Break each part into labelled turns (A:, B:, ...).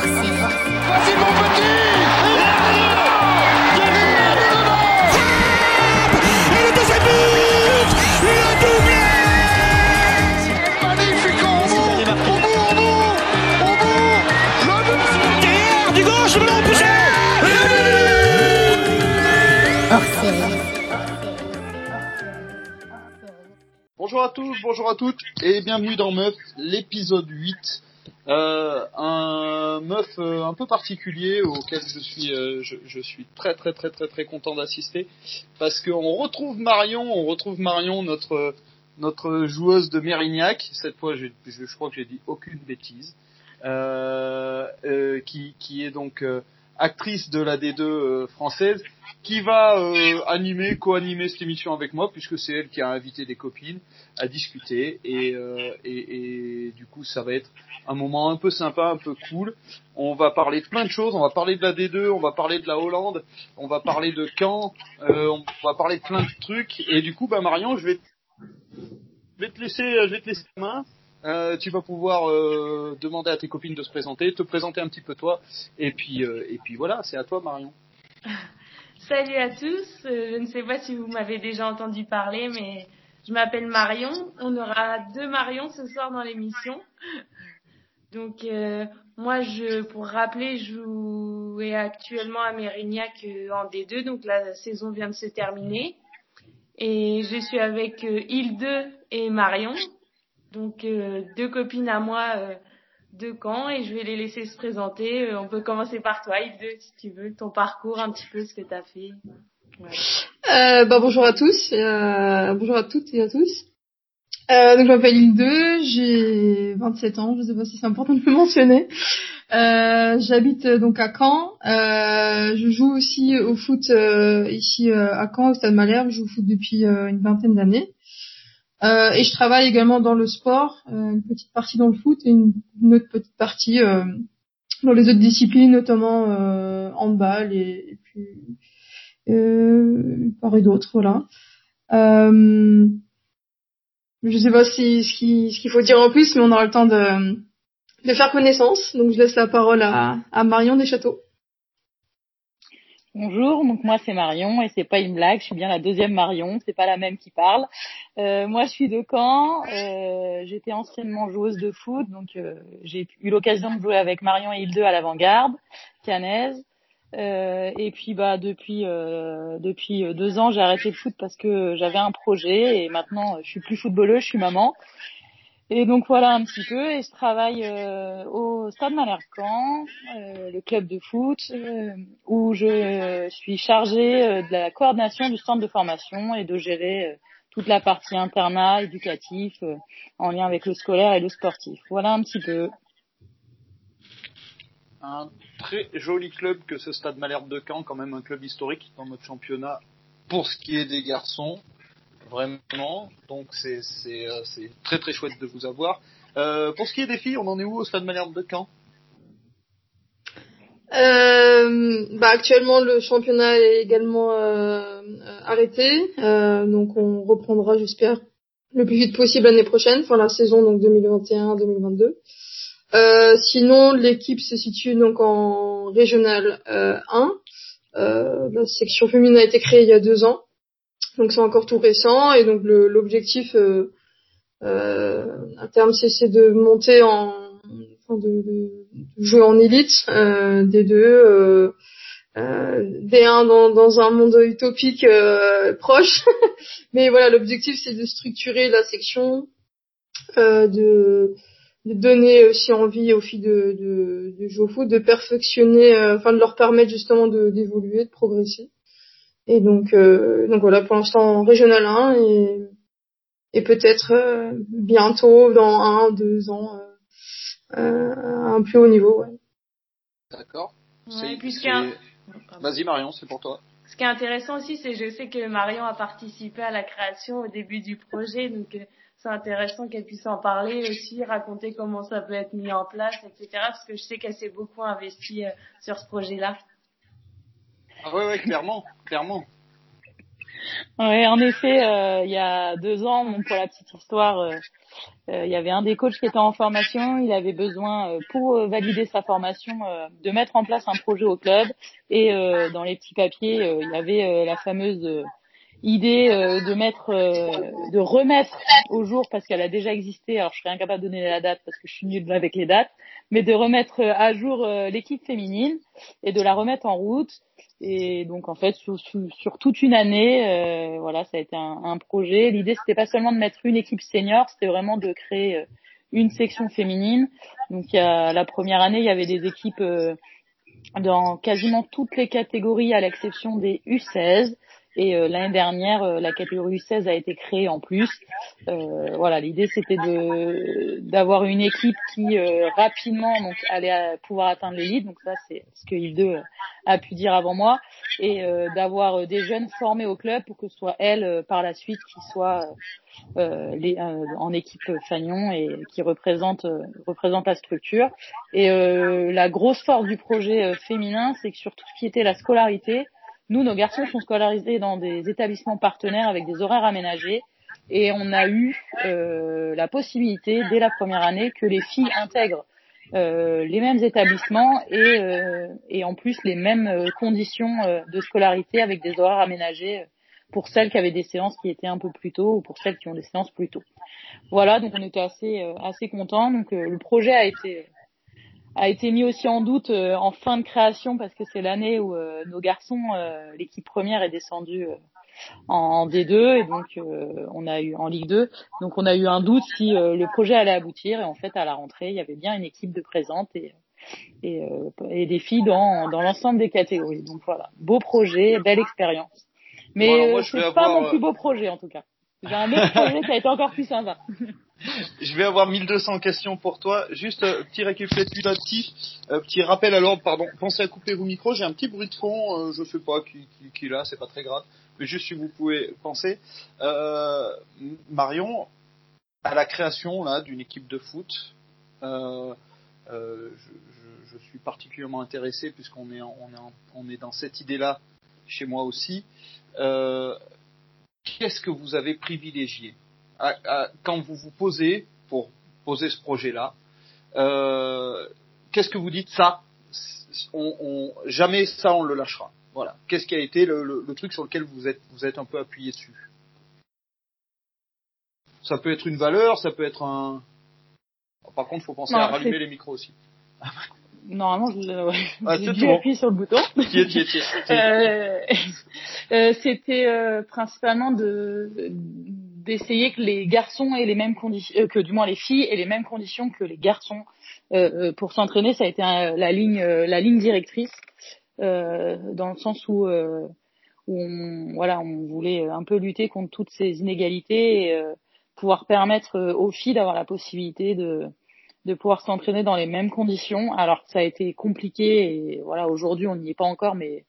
A: série.
B: Voici mon petit
C: Et le deuxième but Le doublé
B: Magnifique au bout Au bout, au bout Au bout Le but
C: Derrière, du gauche, le ballon poussé.
D: Bonjour à tous, bonjour à toutes, et bienvenue dans Meuf, l'épisode 8. Euh, un meuf euh, un peu particulier auquel je suis, euh, je, suis très très très très très content d'assister parce qu'on retrouve Marion, on retrouve Marion notre notre joueuse de Mérignac. Cette fois, je, je, je crois que j'ai dit aucune bêtise. Euh, qui qui est donc actrice de la D2 euh, française, qui va euh, animer, co-animer cette émission avec moi, puisque c'est elle qui a invité des copines à discuter, et, euh, et, et du coup ça va être un moment un peu sympa, un peu cool. On va parler de plein de choses, on va parler de la D2, on va parler de la Hollande, on va parler de Caen, euh, on va parler de plein de trucs, et du coup, bah Marion, je vais, je vais te laisser, je vais te laisser la main. Euh, tu vas pouvoir euh, demander à tes copines de se présenter, te présenter un petit peu toi, et puis euh, et puis voilà, c'est à toi Marion.
E: Salut à tous, je ne sais pas si vous m'avez déjà entendu parler, mais je m'appelle Marion. On aura deux Marion ce soir dans l'émission. Donc moi, pour rappeler, je joue actuellement à Mérignac en D2, donc la saison vient de se terminer. Et je suis avec Hilde et Marion, donc euh, deux copines à moi euh, de Caen, et je vais les laisser se présenter. Euh, on peut commencer par toi, Hilde, si tu veux, ton parcours, un petit peu ce que tu as fait.
F: Euh, bah, bonjour à tous, euh, bonjour à toutes et à tous. Euh, donc je m'appelle Hilde, j'ai 27 ans, je sais pas si c'est important de le mentionner. J'habite donc à Caen. Je joue aussi au foot ici à Caen, au Stade Malherbe. Je joue au foot depuis une vingtaine d'années. Euh, et je travaille également dans le sport, euh, une petite partie dans le foot et une, une autre petite partie euh, dans les autres disciplines, notamment euh, handball et, et puis euh, part et d'autres, voilà. Euh, je sais pas si ce qu'il faut dire en plus, mais on aura le temps de, de faire connaissance. Donc je laisse la parole à, à Marion Deschâteaux.
G: Bonjour, donc moi c'est Marion et c'est pas une blague, je suis bien la deuxième Marion, c'est pas la même qui parle. Euh, moi je suis de Caen, euh, j'étais anciennement joueuse de foot, donc euh, j'ai eu l'occasion de jouer avec Marion et Hilde à l'avant-garde, canaise. Et puis bah depuis depuis deux ans j'ai arrêté le foot parce que j'avais un projet et maintenant je suis plus footballeuse, je suis maman. Et donc voilà un petit peu. Et je travaille euh, au Stade Malherbe Caen, euh, le club de foot, euh, où je suis chargée euh, de la coordination du centre de formation et de gérer toute la partie internat, éducatif, en lien avec le scolaire et le sportif. Voilà un petit peu.
D: Un très joli club que ce Stade Malherbe de Caen, quand même un club historique dans notre championnat pour ce qui est des garçons. Vraiment, donc euh, c'est très très chouette de vous avoir. Euh, pour ce qui est des filles, on en est où au Stade Malherbe de Caen?
F: Euh, bah actuellement le championnat est également euh, euh, arrêté, Euh, donc on reprendra j'espère le plus vite possible l'année prochaine, enfin la saison donc 2021-2022. Euh, sinon l'équipe se situe donc en régional euh, 1. Euh, la section féminine a été créée il y a deux ans, donc c'est encore tout récent et donc l'objectif euh, euh, à terme c'est de monter en de, de- jouer en élite euh, des deux euh, euh, D1 dans, dans un monde utopique euh, proche. Mais voilà l'objectif c'est de structurer la section de, de donner aussi envie aux filles de, de, de jouer au foot de perfectionner enfin de leur permettre justement d'évoluer de progresser et donc euh, donc voilà pour l'instant en régional 1 et et peut-être euh, bientôt dans un deux ans euh, euh, à un plus haut niveau ouais.
D: D'accord.
E: Ouais,
D: Vas-y Marion, c'est pour toi.
E: Ce qui est intéressant aussi, c'est je sais que Marion a participé à la création au début du projet, donc euh, c'est intéressant qu'elle puisse en parler aussi, raconter comment ça peut être mis en place, etc. Parce que je sais qu'elle s'est beaucoup investie euh, sur ce projet-là.
D: Ah ouais ouais clairement, clairement.
G: Ouais, en effet, euh, il y a deux ans, bon, pour la petite histoire, euh, euh, il y avait un des coachs qui était en formation. Il avait besoin, euh, pour euh, valider sa formation, de mettre en place un projet au club. Et dans les petits papiers, il y avait la fameuse idée de mettre, de remettre au jour parce qu'elle a déjà existé. Alors, je serais incapable de donner la date parce que je suis nulle avec les dates, mais de remettre à jour l'équipe féminine et de la remettre en route. Et donc en fait sur, toute une année, euh, voilà, ça a été un, un projet. L'idée c'était pas seulement de mettre une équipe senior, c'était vraiment de créer euh, une section féminine. Donc il y a, la première année, il y avait des équipes euh, dans quasiment toutes les catégories à l'exception des U16. Et euh, l'année dernière, euh, la catégorie U16 a été créée en plus. Euh, voilà, l'idée c'était de d'avoir une équipe qui rapidement donc allait pouvoir atteindre l'élite. Donc ça c'est ce que Yves 2 a pu dire avant moi, et d'avoir des jeunes formés au club pour que ce soit elles par la suite qui soient euh, les, euh, en équipe Fagnon et qui représentent euh, représentent la structure. Et la grosse force du projet féminin, c'est que sur tout ce qui était la scolarité, nous, nos garçons sont scolarisés dans des établissements partenaires avec des horaires aménagés. Et on a eu euh, la possibilité, dès la première année, que les filles intègrent euh, les mêmes établissements et, euh, et en plus les mêmes euh, conditions euh, de scolarité avec des horaires aménagés euh, pour celles qui avaient des séances qui étaient un peu plus tôt ou pour celles qui ont des séances plus tôt. Voilà, donc on était assez assez contents. Donc le projet a été a été mis aussi en doute euh, en fin de création parce que c'est l'année où euh, nos garçons, euh, l'équipe première est descendue euh, en, en D2 et donc euh, on a eu en Ligue 2. Donc on a eu un doute si euh, le projet allait aboutir et en fait à la rentrée il y avait bien une équipe de présente et et, euh, et des filles dans dans l'ensemble des catégories. Donc voilà, beau projet, belle expérience. Mais
D: Bon,
G: euh, c'est pas
D: avoir,
G: mon plus beau projet en tout cas. J'ai un autre projet qui a été encore plus sympa.
D: Je vais avoir 1200 questions pour toi. Juste euh, petit récapitulatif, euh, petit rappel à l'ordre, pardon. Pensez à couper vos micros. J'ai un petit bruit de fond, euh, je sais pas qui, qui, là, c'est pas très grave. Mais juste si vous pouvez penser. Euh, Marion, à la création là d'une équipe de foot, euh, je, je, je suis particulièrement intéressé puisqu'on est, on est, on est dans cette idée-là chez moi aussi. Qu'est-ce que vous avez privilégié? À- à- quand vous vous posez pour poser ce projet-là, euh, qu'est-ce que vous dites ça on, on- Jamais ça on le lâchera. Voilà. Qu'est-ce qui a été le, le- le truc sur lequel vous êtes vous êtes un peu appuyé dessus? Ça peut être une valeur, ça peut être un. Par contre, il faut penser
G: Non,
D: à rallumer les micros aussi.
G: Normalement, je, ouais,
D: Ah,
G: j'ai
D: bon.
G: appuyer sur le bouton. Euh, euh, c'était euh, principalement de d'essayer que les garçons aient les mêmes conditions, que du moins les filles aient les mêmes conditions que les garçons euh, euh, pour s'entraîner. Ça a été la ligne euh, la ligne directrice euh, dans le sens où euh, où on voilà on voulait un peu lutter contre toutes ces inégalités et euh, pouvoir permettre euh, aux filles d'avoir la possibilité de de pouvoir s'entraîner dans les mêmes conditions alors que ça a été compliqué et voilà aujourd'hui on n'y est pas encore mais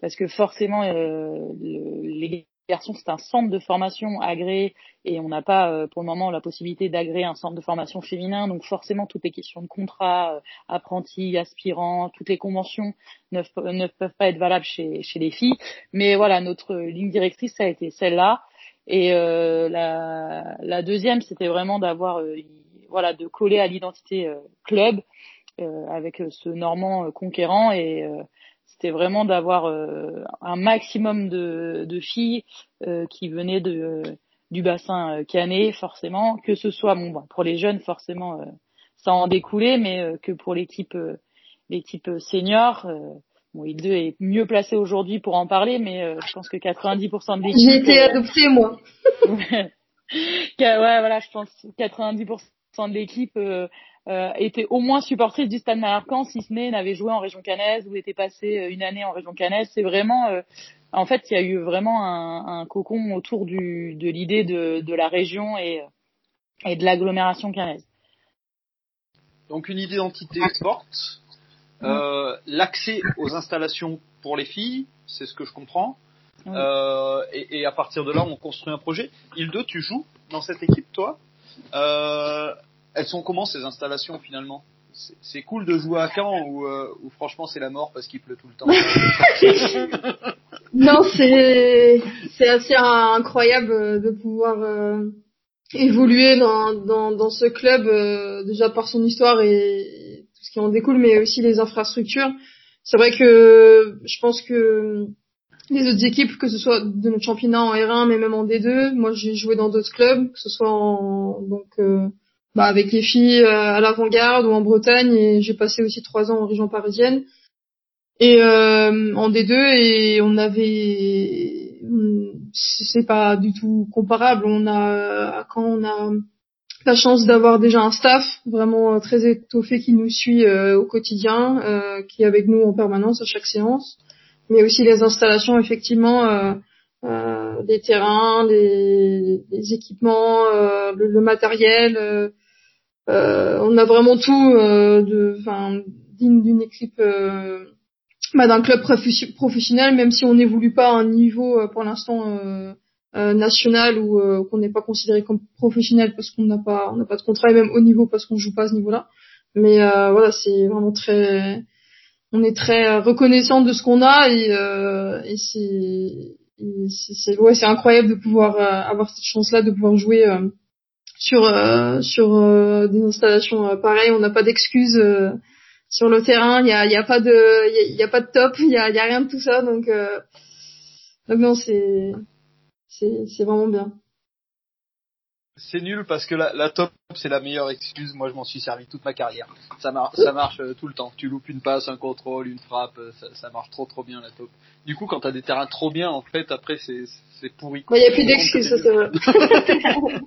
G: parce que forcément euh, le- les c'est un centre de formation agréé et on n'a pas euh, pour le moment la possibilité d'agréer un centre de formation féminin. Donc forcément toutes les questions de contrat euh, apprentis aspirants toutes les conventions ne, peuvent pas être valables chez, les filles. Mais voilà notre ligne directrice ça a été celle-là. Et euh, la, deuxième c'était vraiment d'avoir voilà de coller à l'identité club avec ce Normand conquérant. Et c'était vraiment d'avoir euh, un maximum de, de filles euh, qui venaient de du bassin euh, canet forcément que ce soit bon bah, pour les jeunes forcément euh, ça en découlait mais euh, que pour l'équipe l'équipe senior bon il est mieux placé aujourd'hui pour en parler mais je pense que 90% de l'équipe
F: J'ai été adoptée, moi.
G: ouais, voilà, je pense que 90% de l'équipe euh, était au moins supportrice du Stade Malhercan, si ce n'est n'avait joué en région canaise ou était passé euh, une année en région canaise. C'est vraiment, euh, en fait, il y a eu vraiment un, un cocon autour du, de l'idée de, de la région et, et de l'agglomération canaise.
D: Donc une identité forte, euh, l'accès aux installations pour les filles, c'est ce que je comprends. Et, et à partir de là, on construit un projet. Hilde, tu joues dans cette équipe, toi? Elles sont comment ces installations finalement? C'est- cool de jouer à Caen ou, euh, franchement c'est la mort parce qu'il pleut tout le temps?
F: Non, c'est c'est assez incroyable de pouvoir euh, évoluer dans, dans, dans ce club euh, déjà par son histoire et tout ce qui en découle, mais aussi les infrastructures. C'est vrai que je pense que les autres équipes, que ce soit de notre championnat en R1, mais même en D2, moi j'ai joué dans d'autres clubs, que ce soit en donc euh, bah, avec les filles euh, à l'avant-garde ou en Bretagne, et j'ai passé aussi trois ans en région parisienne et euh, en D2 et on avait c'est pas du tout comparable. On a quand on a la chance d'avoir déjà un staff vraiment très étoffé qui nous suit au quotidien, qui est avec nous en permanence à chaque séance mais aussi les installations effectivement euh, euh, des terrains, des, des équipements, euh, le, le, matériel. Euh, euh, on a vraiment tout de, enfin, digne d'une équipe, bah, d'un club professionnel, même si on n'évolue pas à un niveau pour l'instant national ou qu'on n'est pas considéré comme professionnel parce qu'on n'a pas, on n'a pas de contrat et même au niveau parce qu'on joue pas à ce niveau-là. Mais voilà, c'est vraiment très on est très reconnaissant de ce qu'on a et, euh, et c'est c'est ouais incroyable de pouvoir euh, avoir cette chance là de pouvoir jouer euh, sur euh, sur des installations pareilles on n'a pas d'excuses sur le terrain il y a il y a pas de il y, a, pas de top il y a il y a rien de tout ça donc donc non c'est c'est c'est vraiment bien
D: c'est nul parce que la, la top c'est la meilleure excuse. Moi, je m'en suis servi toute ma carrière. Ça, mar ça marche euh, tout le temps. Tu loupes une passe, un contrôle, une frappe, euh, ça, ça marche trop trop bien la top. Du coup, quand t'as des terrains trop bien, en fait, après c'est c'est pourri.
F: Il y a plus d'excuses, ça c'est vrai.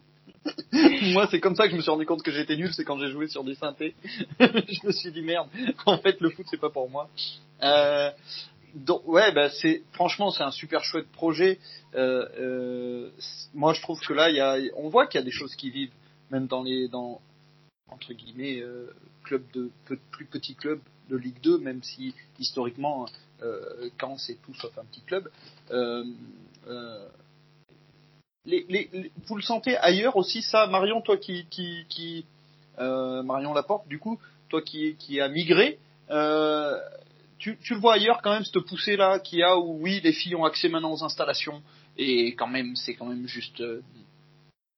D: Moi, c'est comme ça que je me suis rendu compte que j'étais nul, c'est quand j'ai joué sur du synthé. je me suis dit merde. En fait, le foot c'est pas pour moi. Euh, donc ouais, bah c'est franchement c'est un super chouette projet. Euh, euh, moi je trouve que là y a, on voit qu'il y a des choses qui vivent même dans les dans entre guillemets clubs de plus petits clubs de Ligue 2, même si historiquement quand c'est tout sauf un petit club. Euh, les, les, vous le sentez ailleurs aussi ça, Marion, toi qui qui, qui euh, Marion Laporte, du coup, toi qui qui a migré. Euh, tu, tu le vois ailleurs quand même cette poussée là qu'il y a où oui les filles ont accès maintenant aux installations et quand même c'est quand même juste euh,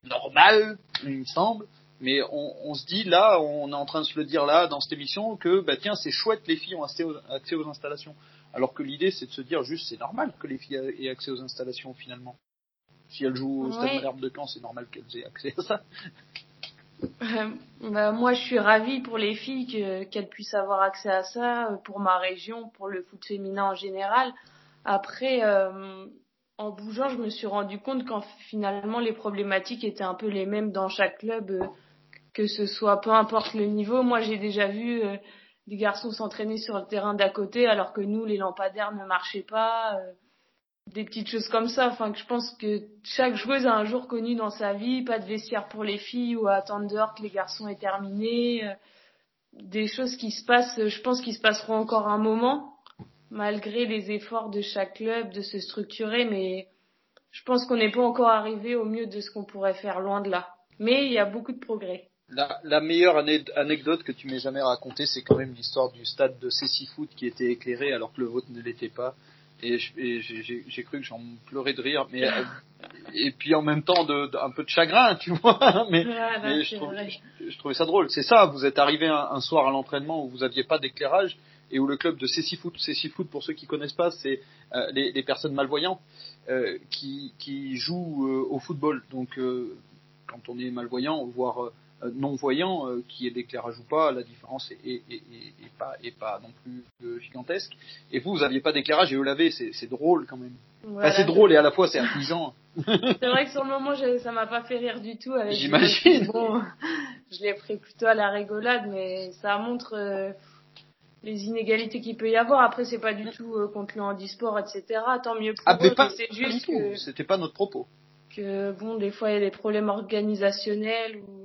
D: normal il me semble mais on, on, se dit là on est en train de se le dire là dans cette émission que bah tiens c'est chouette les filles ont accès aux, accès aux installations alors que l'idée c'est de se dire juste c'est normal que les filles aient accès aux installations finalement si elles jouent au stade Malherbe de Caen c'est normal qu'elles aient accès à ça
E: euh, bah, moi, je suis ravie pour les filles qu'elles puissent avoir accès à ça, euh, pour ma région, pour le foot féminin en général. Après, euh, en bougeant, je me suis rendu compte qu'en finalement les problématiques étaient un peu les mêmes dans chaque club, euh, que ce soit peu importe le niveau. Moi, j'ai déjà vu des garçons s'entraîner sur le terrain d'à côté, alors que nous, les lampadaires ne marchaient pas des petites choses comme ça. Enfin, que je pense que chaque joueuse a un jour connu dans sa vie, pas de vestiaire pour les filles ou à attendre dehors que les garçons aient terminé. Euh, des choses qui se passent, je pense qu'ils se passeront encore un moment, malgré les efforts de chaque club de se structurer, mais je pense qu'on n'est pas encore arrivé au mieux de ce qu'on pourrait faire loin de là. Mais il y a beaucoup de progrès.
D: La, meilleure anecdote que tu m'aies jamais racontée, c'est quand même l'histoire du stade de Cécile Foot qui était éclairé alors que le vôtre ne l'était pas et j'ai cru que j'en pleurais de rire mais euh, et puis en même temps de, un peu de chagrin tu vois mais, mais je, je, trouvais ça drôle. C'est ça vous êtes arrivé un, soir à l'entraînement où vous aviez pas d'éclairage et où le club de Cécifoot Foot pour ceux qui connaissent pas c'est euh, les, les, personnes malvoyantes euh, qui, qui jouent euh, au football. Donc quand on est malvoyant voire euh, non-voyant, euh, qui est d'éclairage ou pas, la différence est, est, est, est, pas, est pas non plus euh, gigantesque. Et vous, vous aviez pas d'éclairage et vous l'avez, c'est drôle quand même. Voilà. c'est drôle et à la fois c'est affligeant.
E: c'est vrai que sur le moment, ça m'a pas fait rire du tout.
D: J'imagine.
E: Bon, je l'ai pris plutôt à la rigolade, mais ça montre euh, les inégalités qu'il peut y avoir. Après, c'est pas du tout euh, contre le handisport, etc. Tant mieux pour
D: ah,
E: eux.
D: C'est juste que c'était pas notre propos.
E: Que bon, des fois il y a des problèmes organisationnels ou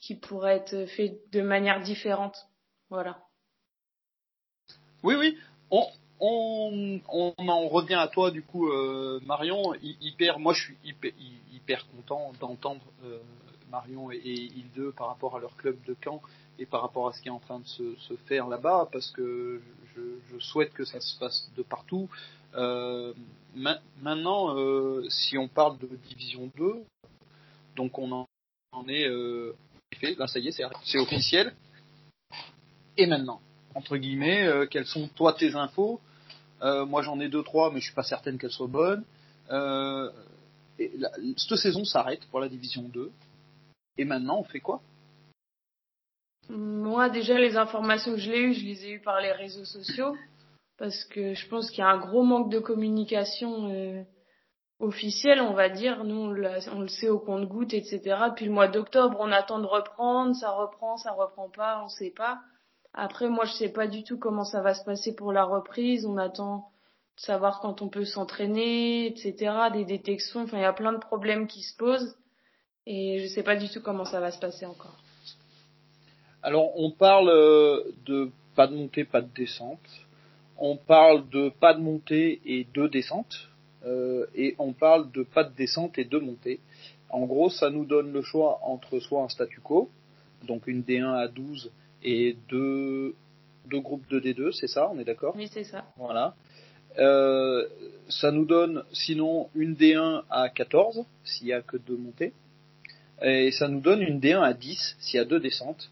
E: qui pourrait être fait de manière différente. Voilà.
D: Oui, oui. On, on, on en revient à toi du coup, euh, Marion. Hyper, moi, je suis hyper, hyper content d'entendre euh, Marion et, et Île par rapport à leur club de camp et par rapport à ce qui est en train de se, se faire là-bas, parce que je, souhaite que ça se fasse de partout. Euh, ma- maintenant, si on parle de division 2, donc on en, est là ça y est, c'est officiel. Et maintenant, entre guillemets, euh, quelles sont toi tes infos? Euh, Moi j'en ai deux trois, mais je suis pas certaine qu'elles soient bonnes. Euh, cette saison s'arrête pour la division 2. Et maintenant, on fait quoi?
E: Moi, déjà, les informations que je l'ai eues, je les ai eues par les réseaux sociaux. Parce que je pense qu'il y a un gros manque de communication officielle, on va dire. Nous, on, le sait au compte-goutte, etc. Depuis le mois d'octobre, on attend de reprendre, ça reprend, ça reprend pas, on sait pas. Après, moi, je sais pas du tout comment ça va se passer pour la reprise. On attend de savoir quand on peut s'entraîner, etc. Des détections. Enfin, il y a plein de problèmes qui se posent. Et je sais pas du tout comment ça va se passer encore.
D: Alors, on parle euh, de pas de montée, pas de descente. On parle de pas de montée et de descente. Euh, et on parle de pas de descente et de montée. En gros, ça nous donne le choix entre soit un statu quo, donc une D1 à 12 et deux, deux groupes de D2, c'est ça, on est d'accord?
E: Oui, c'est ça.
D: Voilà. Euh, ça nous donne sinon une D1 à 14 s'il y a que deux montées. Et ça nous donne une D1 à 10 s'il y a deux descentes.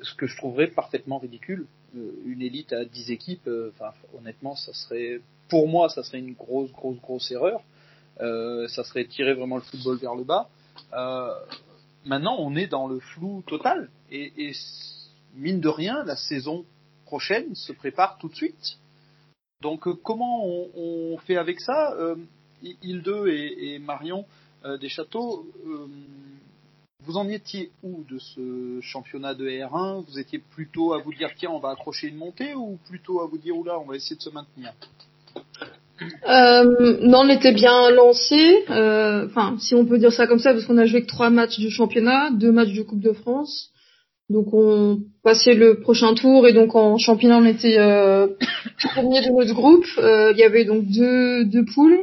D: Ce que je trouverais parfaitement ridicule. Euh, une élite à 10 équipes, enfin honnêtement, ça serait pour moi ça serait une grosse grosse grosse erreur. Euh, ça serait tirer vraiment le football vers le bas. Euh, maintenant, on est dans le flou total et, mine de rien, la saison prochaine se prépare tout de suite. Donc euh, comment on, fait avec ça? Euh, Il 2 et, Marion euh, des Châteaux, vous en étiez où de ce championnat de R1 Vous étiez plutôt à vous dire tiens on va accrocher une montée ou plutôt à vous dire oula on va essayer de se maintenir?
F: Euh, non, on était bien lancé. euh, Enfin, si on peut dire ça comme ça, parce qu'on a joué que trois matchs du championnat, deux matchs de Coupe de France. Donc on passait le prochain tour et donc en championnat on était euh, premier de notre groupe. Euh, Il y avait donc deux, deux poules.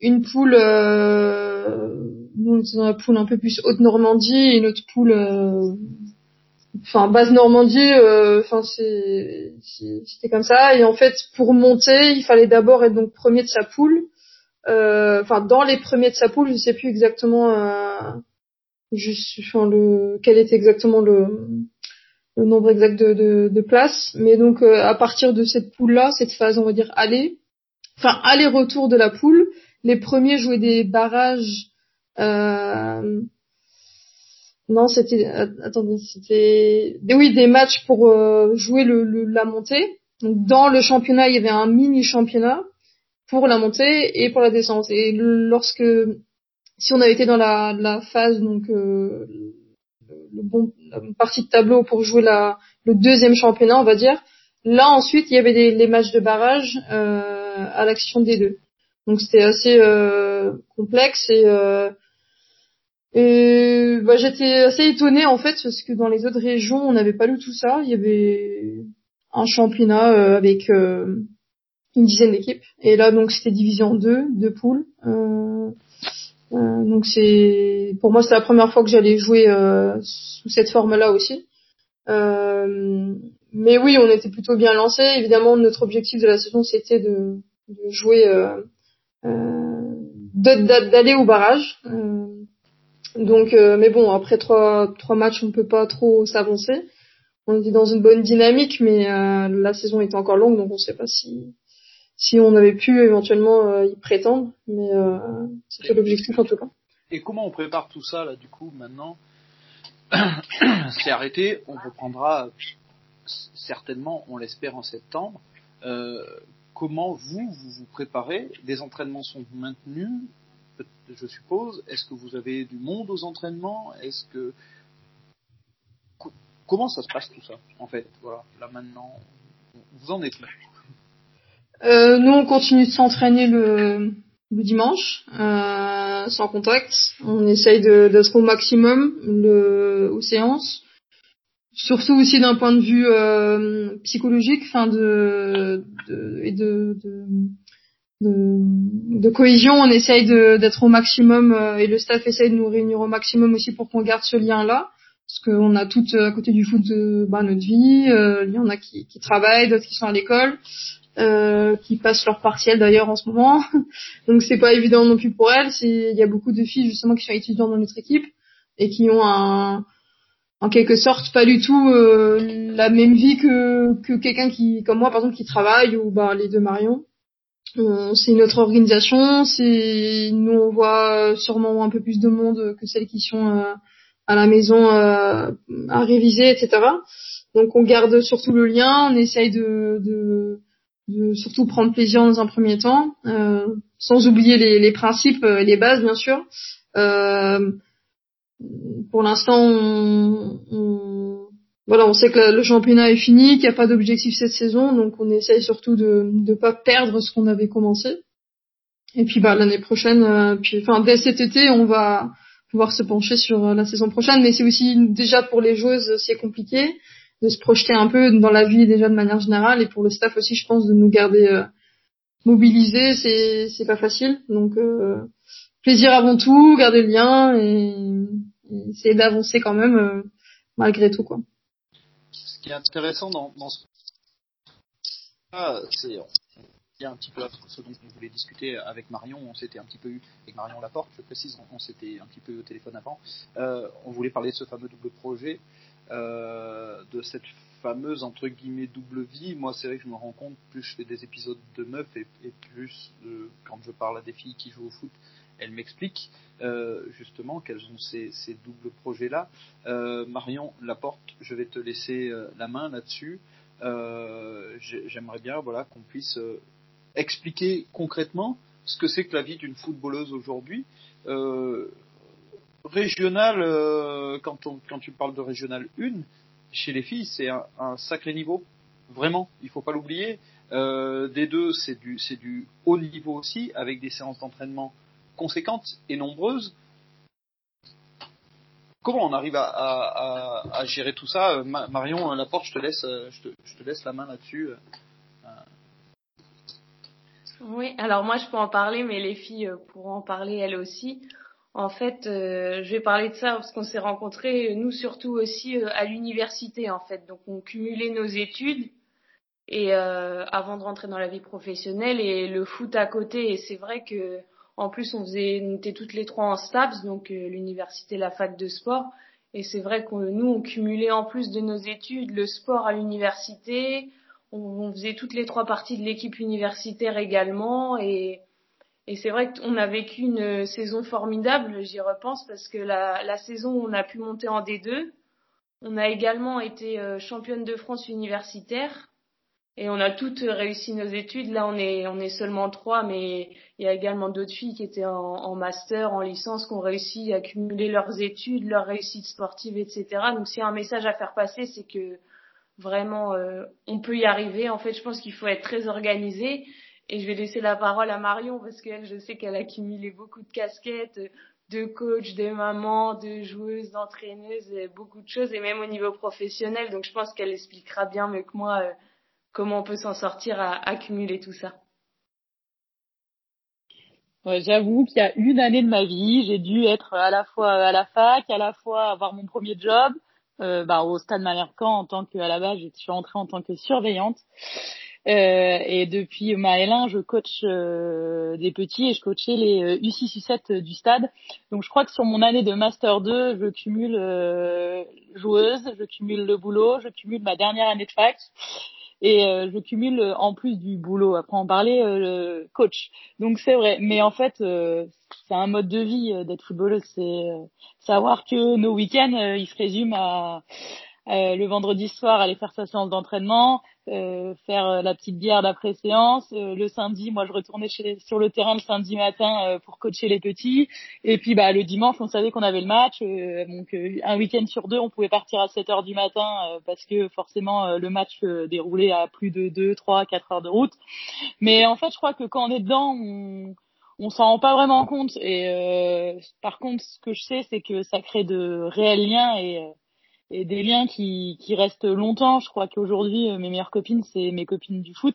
F: Une poule, euh, nous dans la poule un peu plus haute Normandie et une autre poule, enfin basse Normandie. euh, Enfin c'était comme ça. Et en fait pour monter il fallait d'abord être donc premier de sa poule. Euh, Enfin dans les premiers de sa poule, je sais plus exactement. euh, enfin le, quel était exactement le, le nombre exact de, de, de places. Mais donc euh, à partir de cette poule-là, cette phase, on va dire aller, enfin aller-retour de la poule, les premiers jouaient des barrages. Euh, non, c'était, att- attendez, c'était, oui, des matchs pour euh, jouer le, le- la montée. Donc dans le championnat, il y avait un mini championnat pour la montée et pour la descente. Et lorsque si on avait été dans la, la phase donc euh, le, bon la partie de tableau pour jouer la le deuxième championnat on va dire là ensuite il y avait des, les matchs de barrage euh, à l'action des deux donc c'était assez euh, complexe et bah, j'étais assez étonnée en fait parce que dans les autres régions on n'avait pas lu tout ça il y avait un championnat euh, avec euh, une dizaine d'équipes et là donc c'était divisé en deux deux poules euh, euh, donc c'est pour moi c'est la première fois que j'allais jouer euh, sous cette forme-là aussi. Euh, mais oui, on était plutôt bien lancé. Évidemment, notre objectif de la saison c'était de, de jouer, d'aller au barrage. Donc, euh, mais bon, après trois trois matchs, on peut pas trop s'avancer. On était dans une bonne dynamique, mais euh, la saison était encore longue, donc on sait pas si si on avait pu éventuellement euh, y prétendre. Mais c'était l'objectif en tout cas.
D: Et comment on prépare tout ça là du coup maintenant C'est arrêté, on reprendra certainement, on l'espère en septembre. Comment vous vous vous préparez? Les entraînements sont maintenus, je suppose. Est-ce que vous avez du monde aux entraînements? Est-ce que Co- comment ça se passe tout ça en fait? Voilà, là maintenant, vous en êtes où
F: Euh, nous, on continue de s'entraîner le, dimanche, euh, sans contact. On essaye d'être au maximum aux séances. Surtout aussi d'un point de vue euh, psychologique, enfin de, et de, de, de cohésion. On essaye d'être au maximum euh, et le staff essaye de nous réunir au maximum aussi pour qu'on garde ce lien-là. Parce qu'on a toutes à côté du foot de bah, notre vie. euh, Il y en a qui, qui travaillent, d'autres qui sont à l'école. euh, qui passent leur partiel d'ailleurs en ce moment. Donc c'est pas évident non plus pour elles. Il y a beaucoup de filles justement qui sont étudiantes dans notre équipe et qui ont un, en quelque sorte pas du tout euh, la même vie que, que quelqu'un qui comme moi par exemple qui travaille ou bah les deux Marion. C'est notre organisation, c'est nous on voit sûrement un peu plus de monde que celles qui sont euh, à la maison euh, à réviser, etc. Donc on garde surtout le lien, on essaye de, de, de surtout prendre plaisir dans un premier temps, euh, sans oublier les, les principes, les bases bien sûr. Euh, pour l'instant, on, on, voilà, on sait que le championnat est fini, qu'il n'y a pas d'objectif cette saison, donc on essaye surtout de ne pas perdre ce qu'on avait commencé. Et puis bah l'année prochaine, euh, puis enfin dès cet été, on va pouvoir se pencher sur euh, la saison prochaine. Mais c'est aussi déjà pour les joueuses, c'est compliqué de se projeter un peu dans la vie déjà de manière générale, et pour le staff aussi, je pense, de nous garder euh, mobilisés, c'est c'est pas facile. Donc euh, plaisir avant tout, garder le lien et, essayer d'avancer quand même euh, malgré tout quoi.
D: Ce qui est intéressant dans, dans ce ah, c'est un petit peu ce dont on voulait discuter avec Marion, on s'était un petit peu eu, avec Marion Laporte, je précise, on, s'était un petit peu eu au téléphone avant, euh, on voulait parler de ce fameux double projet, euh, de cette fameuse entre guillemets double vie. Moi, c'est vrai que je me rends compte, plus je fais des épisodes de meufs et, et plus euh, quand je parle à des filles qui jouent au foot, elle m'explique euh, justement quels sont ces, doubles projets-là. Euh, Marion Laporte, je vais te laisser euh, la main là-dessus. J'aimerais bien voilà, qu'on puisse expliquer concrètement ce que c'est que la vie d'une footballeuse aujourd'hui. régional, quand, on, tu parles de régional 1, chez les filles, c'est un, sacré niveau. Vraiment, il faut pas l'oublier. Des deux, c'est du haut niveau aussi, avec des séances d'entraînement conséquentes et nombreuses. Comment on arrive à, gérer tout ça? Marion Laporte, je te laisse, je te, je te laisse la main là-dessus.
E: Oui, alors moi je peux en parler, mais les filles pourront en parler elles aussi. En fait, euh, je vais parler de ça parce qu'on s'est rencontrés, nous surtout aussi euh, à l'université en fait. Donc on cumulait nos études et euh, avant de rentrer dans la vie professionnelle et le foot à côté. Et c'est vrai que en plus, on faisait, était toutes les trois en STAPS, donc euh, l'université, la fac de sport. Et c'est vrai que nous, on cumulait en plus de nos études le sport à l'université. On, faisait toutes les trois parties de l'équipe universitaire également. Et, c'est vrai qu'on a vécu une saison formidable, j'y repense, parce que la, la saison où on a pu monter en D2, on a également été euh, championne de France universitaire et on a toutes réussi nos études. Là, on est, on est seulement trois, mais il y a également d'autres filles qui étaient en, en, master, en licence, qui ont réussi à cumuler leurs études, leurs réussites sportives, etc. Donc, s'il y a un message à faire passer, c'est que vraiment, euh, on peut y arriver. En fait, je pense qu'il faut être très organisé. Et je vais laisser la parole à Marion parce qu'elle, je sais qu'elle a cumulé beaucoup de casquettes, de coach, de maman, de joueuse, d'entraîneuse, beaucoup de choses, et même au niveau professionnel. Donc, je pense qu'elle expliquera bien mieux que moi. Euh, comment on peut s'en sortir à accumuler tout ça?
G: J'avoue qu'il y a une année de ma vie, j'ai dû être à la fois à la fac, à la fois avoir mon premier job euh, bah, au Stade Malhercan en tant que à la base je suis entrée en tant que surveillante. Euh, et depuis ma L1, je coach euh, des petits et je coachais les U6, U7 du stade. Donc je crois que sur mon année de Master 2, je cumule joueuse, je cumule le boulot, je cumule ma dernière année de fac et euh, je cumule euh, en plus du boulot. Après en parler euh, coach. Donc c'est vrai. Mais en fait c'est un mode de vie d'être footballeuse. C'est savoir que nos week-ends ils se résument à le vendredi soir aller faire sa séance d'entraînement euh, faire euh, la petite bière d'après séance. Euh, le samedi, moi, je retournais chez, sur le terrain le samedi matin pour coacher les petits. Et puis, bah, le dimanche, on savait qu'on avait le match. donc, un week-end sur deux, on pouvait partir à 7 heures du matin parce que forcément, le match déroulait à plus de 2, 3, 4 heures de route. Mais en fait, je crois que quand on est dedans, on on s'en rend pas vraiment compte. Et par contre, ce que je sais, c'est que ça crée de réels liens et et des liens qui, qui restent longtemps. Je crois qu'aujourd'hui, euh, mes meilleures copines, c'est mes copines du foot.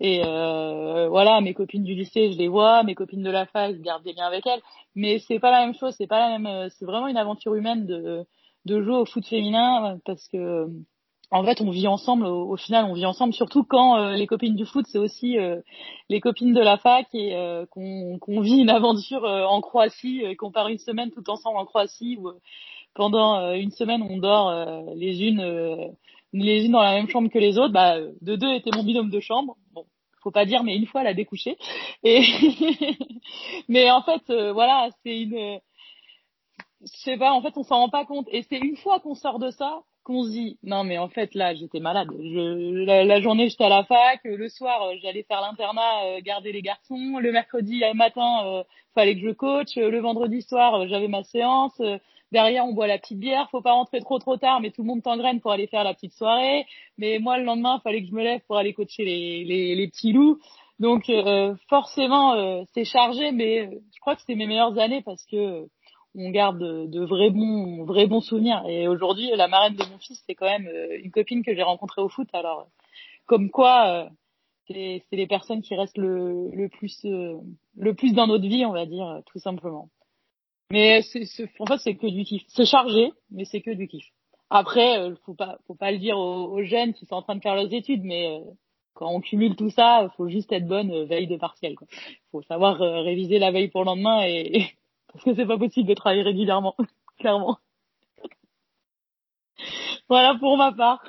G: Et euh, voilà, mes copines du lycée, je les vois, mes copines de la fac, je garde des liens avec elles. Mais c'est pas la même chose, c'est pas la même. Euh, c'est vraiment une aventure humaine de de jouer au foot féminin parce que en fait, on vit ensemble. Au, final, on vit ensemble, surtout quand euh, les copines du foot, c'est aussi euh, les copines de la fac et euh, qu'on qu'on vit une aventure en Croatie, et qu'on part une semaine tout ensemble en Croatie, pendant une semaine on dort les unes les unes dans la même chambre que les autres. Bah, de deux était mon binôme de chambre. Bon, faut pas dire, mais une fois elle a découché. Et mais en fait, voilà, c'est une je sais pas, en fait, on s'en rend pas compte. Et c'est une fois qu'on sort de ça qu'on se dit non mais en fait là j'étais malade la, journée j'étais à la fac le soir euh, j'allais faire l'internat euh, garder les garçons le mercredi matin euh, fallait que je coach le vendredi soir j'avais ma séance derrière on boit la petite bière faut pas rentrer trop trop tard mais tout le monde t'engraine pour aller faire la petite soirée mais moi le lendemain fallait que je me lève pour aller coacher les les, petits loups donc forcément c'est chargé mais je crois que c'était mes meilleures années parce que on garde de, vrais bons vrais bons souvenirs. Et aujourd'hui, la marraine de mon fils, c'est quand même euh, une copine que j'ai rencontrée au foot. Alors, comme quoi, euh, c'est les personnes qui restent le, le plus euh, le plus dans notre vie, on va dire, tout simplement. Mais c'est en fait, c'est que du kiff. C'est chargé, mais c'est que du kiff. Après, faut pas faut pas le dire aux, jeunes qui sont en train de faire leurs études, mais quand on cumule tout ça, faut juste être bonne veille de partiel. Quoi. Faut savoir réviser la veille pour le lendemain et parce que c'est pas possible de travailler régulièrement, clairement. voilà pour ma part.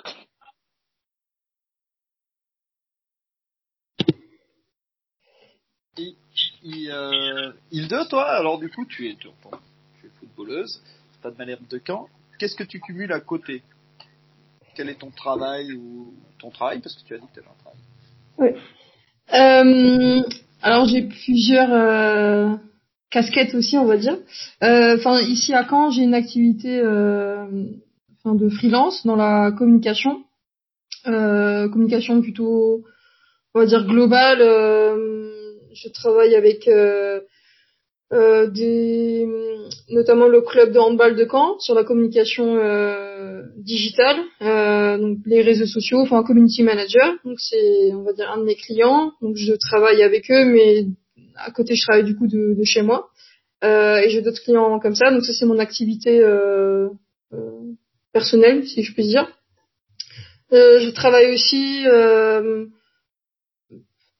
D: Il, euh, toi, alors du coup, tu es, footballeuse, pas de manière de camp. Qu'est-ce que tu cumules à côté? Quel est ton travail ou ton travail? Parce que tu as dit que tu avais un travail.
F: Oui. Euh, alors j'ai plusieurs euh, casquette aussi, on va dire. Euh, enfin, ici à Caen, j'ai une activité de freelance dans la communication, communication plutôt, on va dire globale. Je travaille avec des, notamment le club de handball de Caen sur la communication digitale, donc les réseaux sociaux, enfin community manager. Donc c'est, on va dire, un de mes clients. Donc je travaille avec eux, mais à côté, je travaille du coup de, chez moi. Euh, et j'ai d'autres clients comme ça. Donc ça, c'est mon activité euh, euh, personnelle, si je puis dire. Euh, je travaille aussi,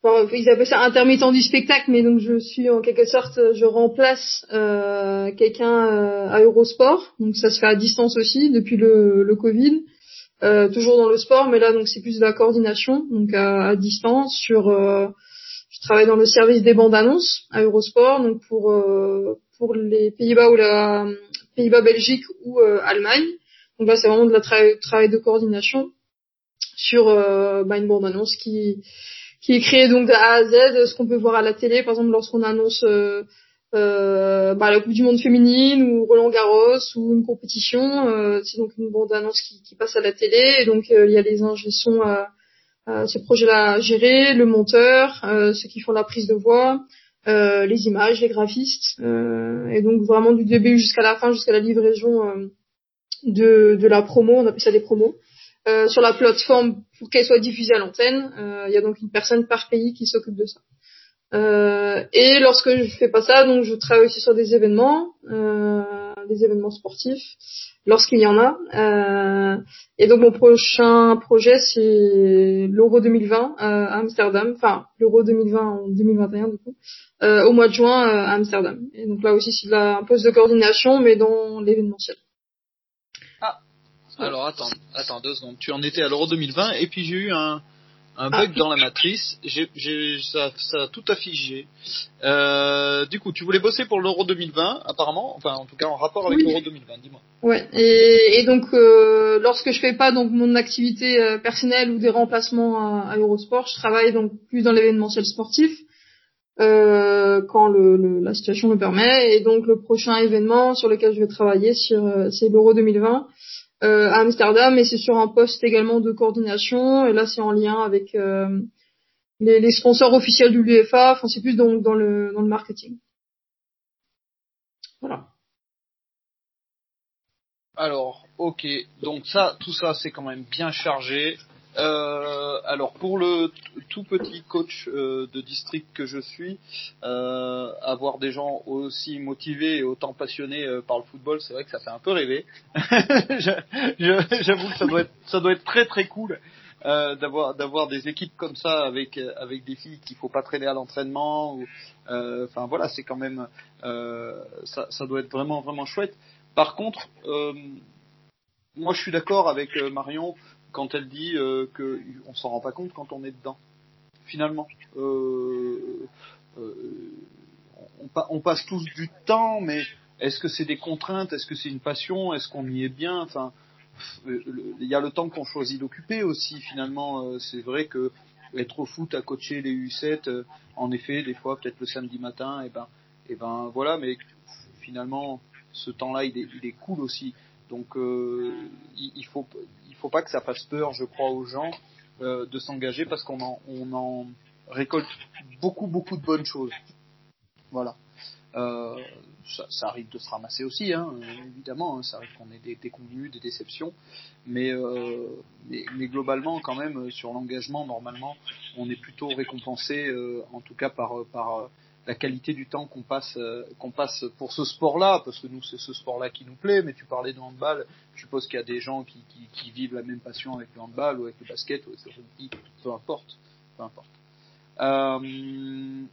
F: euh, enfin, ils appellent ça intermittent du spectacle, mais donc je suis en quelque sorte, je remplace euh, quelqu'un à Eurosport. Donc ça se fait à distance aussi depuis le, le Covid. Euh, toujours dans le sport, mais là donc c'est plus de la coordination, donc à, à distance sur je travaille dans le service des bandes annonces à Eurosport, donc pour euh, pour les Pays-Bas ou la Pays-Bas, Belgique ou euh, Allemagne. Donc là, c'est vraiment de la travail de coordination sur euh, bah, une bande annonce qui qui est créée donc de A à Z, ce qu'on peut voir à la télé, par exemple lorsqu'on annonce euh, bah, la Coupe du Monde féminine ou Roland Garros ou une compétition, c'est donc une bande annonce qui, qui, passe à la télé. Et donc il y a les ingé sons euh, ce projet-là à gérer, le monteur, euh, ceux qui font la prise de voix, euh, les images, les graphistes, et donc vraiment du début jusqu'à la fin, jusqu'à la livraison de, de la promo, on appelle ça des promos. Euh, sur la plateforme pour qu'elle soit diffusée à l'antenne. Il y a donc une personne par pays qui s'occupe de ça. Euh, et lorsque je fais pas ça, donc je travaille aussi sur des événements, des événements sportifs, lorsqu'il y en a. Euh, et donc mon prochain projet c'est l'Euro 2020 à Amsterdam, enfin l'Euro 2020 en 2021 du coup, euh, au mois de juin euh, à Amsterdam. Et donc là aussi c'est un poste de coordination mais dans l'événementiel.
D: Alors attends, attends deux secondes. Tu en étais à l'Euro 2020 et puis j'ai eu un un bug ah. dans la matrice. J'ai, j'ai, ça, ça a tout affiché. Euh, du coup, tu voulais bosser pour l'Euro 2020, apparemment, enfin en tout cas en rapport avec l'Euro 2020. Dis-moi.
F: Ouais. Et, et donc, euh, lorsque je fais pas donc mon activité euh, personnelle ou des remplacements à, à, Eurosport, je travaille donc plus dans l'événementiel sportif. Euh, quand le, le, la situation le permet et donc le prochain événement sur lequel je vais travailler sur euh, c'est l'Euro 2020 euh, à Amsterdam et c'est sur un poste également de coordination et là c'est en lien avec euh, les, sponsors officiels de l'UEFA, enfin c'est plus dans, dans, le, dans le marketing. Voilà.
D: Alors, ok, donc ça, tout ça c'est quand même bien chargé. Euh, alors pour le tout petit coach euh, de district que je suis, euh, avoir des gens aussi motivés et autant passionnés euh, par le football, c'est vrai que ça fait un peu rêver. J'avoue que ça doit être très très cool euh, d'avoir d'avoir des équipes comme ça avec avec des filles qu'il faut pas traîner à l'entraînement. Enfin voilà, c'est quand même ça, ça doit être vraiment vraiment chouette. Par contre, moi je suis d'accord avec Marion quand elle dit euh, que on s'en rend pas compte quand on est dedans. Finalement, euh, euh, on, pa- on passe tous du temps, mais est-ce que c'est des contraintes? Est-ce que c'est une passion? Est-ce qu'on y est bien? Enfin, euh, il y a le temps qu'on choisit d'occuper aussi. Finalement, c'est vrai que être au foot à coacher les U7, euh, en effet, des fois peut-être le samedi matin, et ben, et ben voilà. Mais finalement, ce temps-là, il est, cool aussi. Donc, il, faut faut pas que ça fasse peur, je crois, aux gens euh, de s'engager parce qu'on en, on en récolte beaucoup, beaucoup de bonnes choses. Voilà. Euh, ça, arrive de se ramasser aussi, hein, évidemment. hein, ça arrive qu'on ait des déconvenus, des déceptions, mais, euh, mais, mais globalement, quand même, sur l'engagement, normalement, on est plutôt récompensé, en tout cas par, par la qualité du temps qu'on passe, euh, qu'on passe pour ce sport-là, parce que nous, c'est ce sport-là qui nous plaît. Mais tu parlais de handball, je suppose qu'il y a des gens qui, qui, qui vivent la même passion avec le handball ou avec le basket ou avec le rugby, peu importe, peu importe. Euh,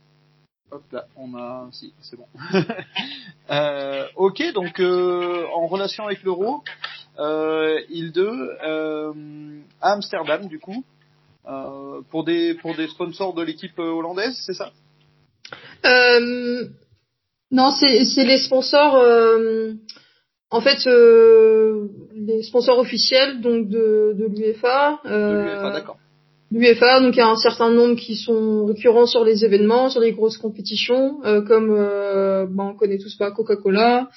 D: hop là, on a, si, c'est bon. euh, ok, donc euh, en relation avec l'euro, euh, île 2, euh, à Amsterdam du coup, euh, pour des pour des sponsors de l'équipe hollandaise, c'est ça?
F: Euh, non, c'est c'est les sponsors. euh, en fait, euh, les sponsors officiels donc de de l'UEFA.
D: De
F: Euh,
D: l'UEFA, d'accord.
F: L'UEFA, donc il y a un certain nombre qui sont récurrents sur les événements, sur les grosses compétitions, euh, comme euh, ben, on connaît tous pas Coca-Cola,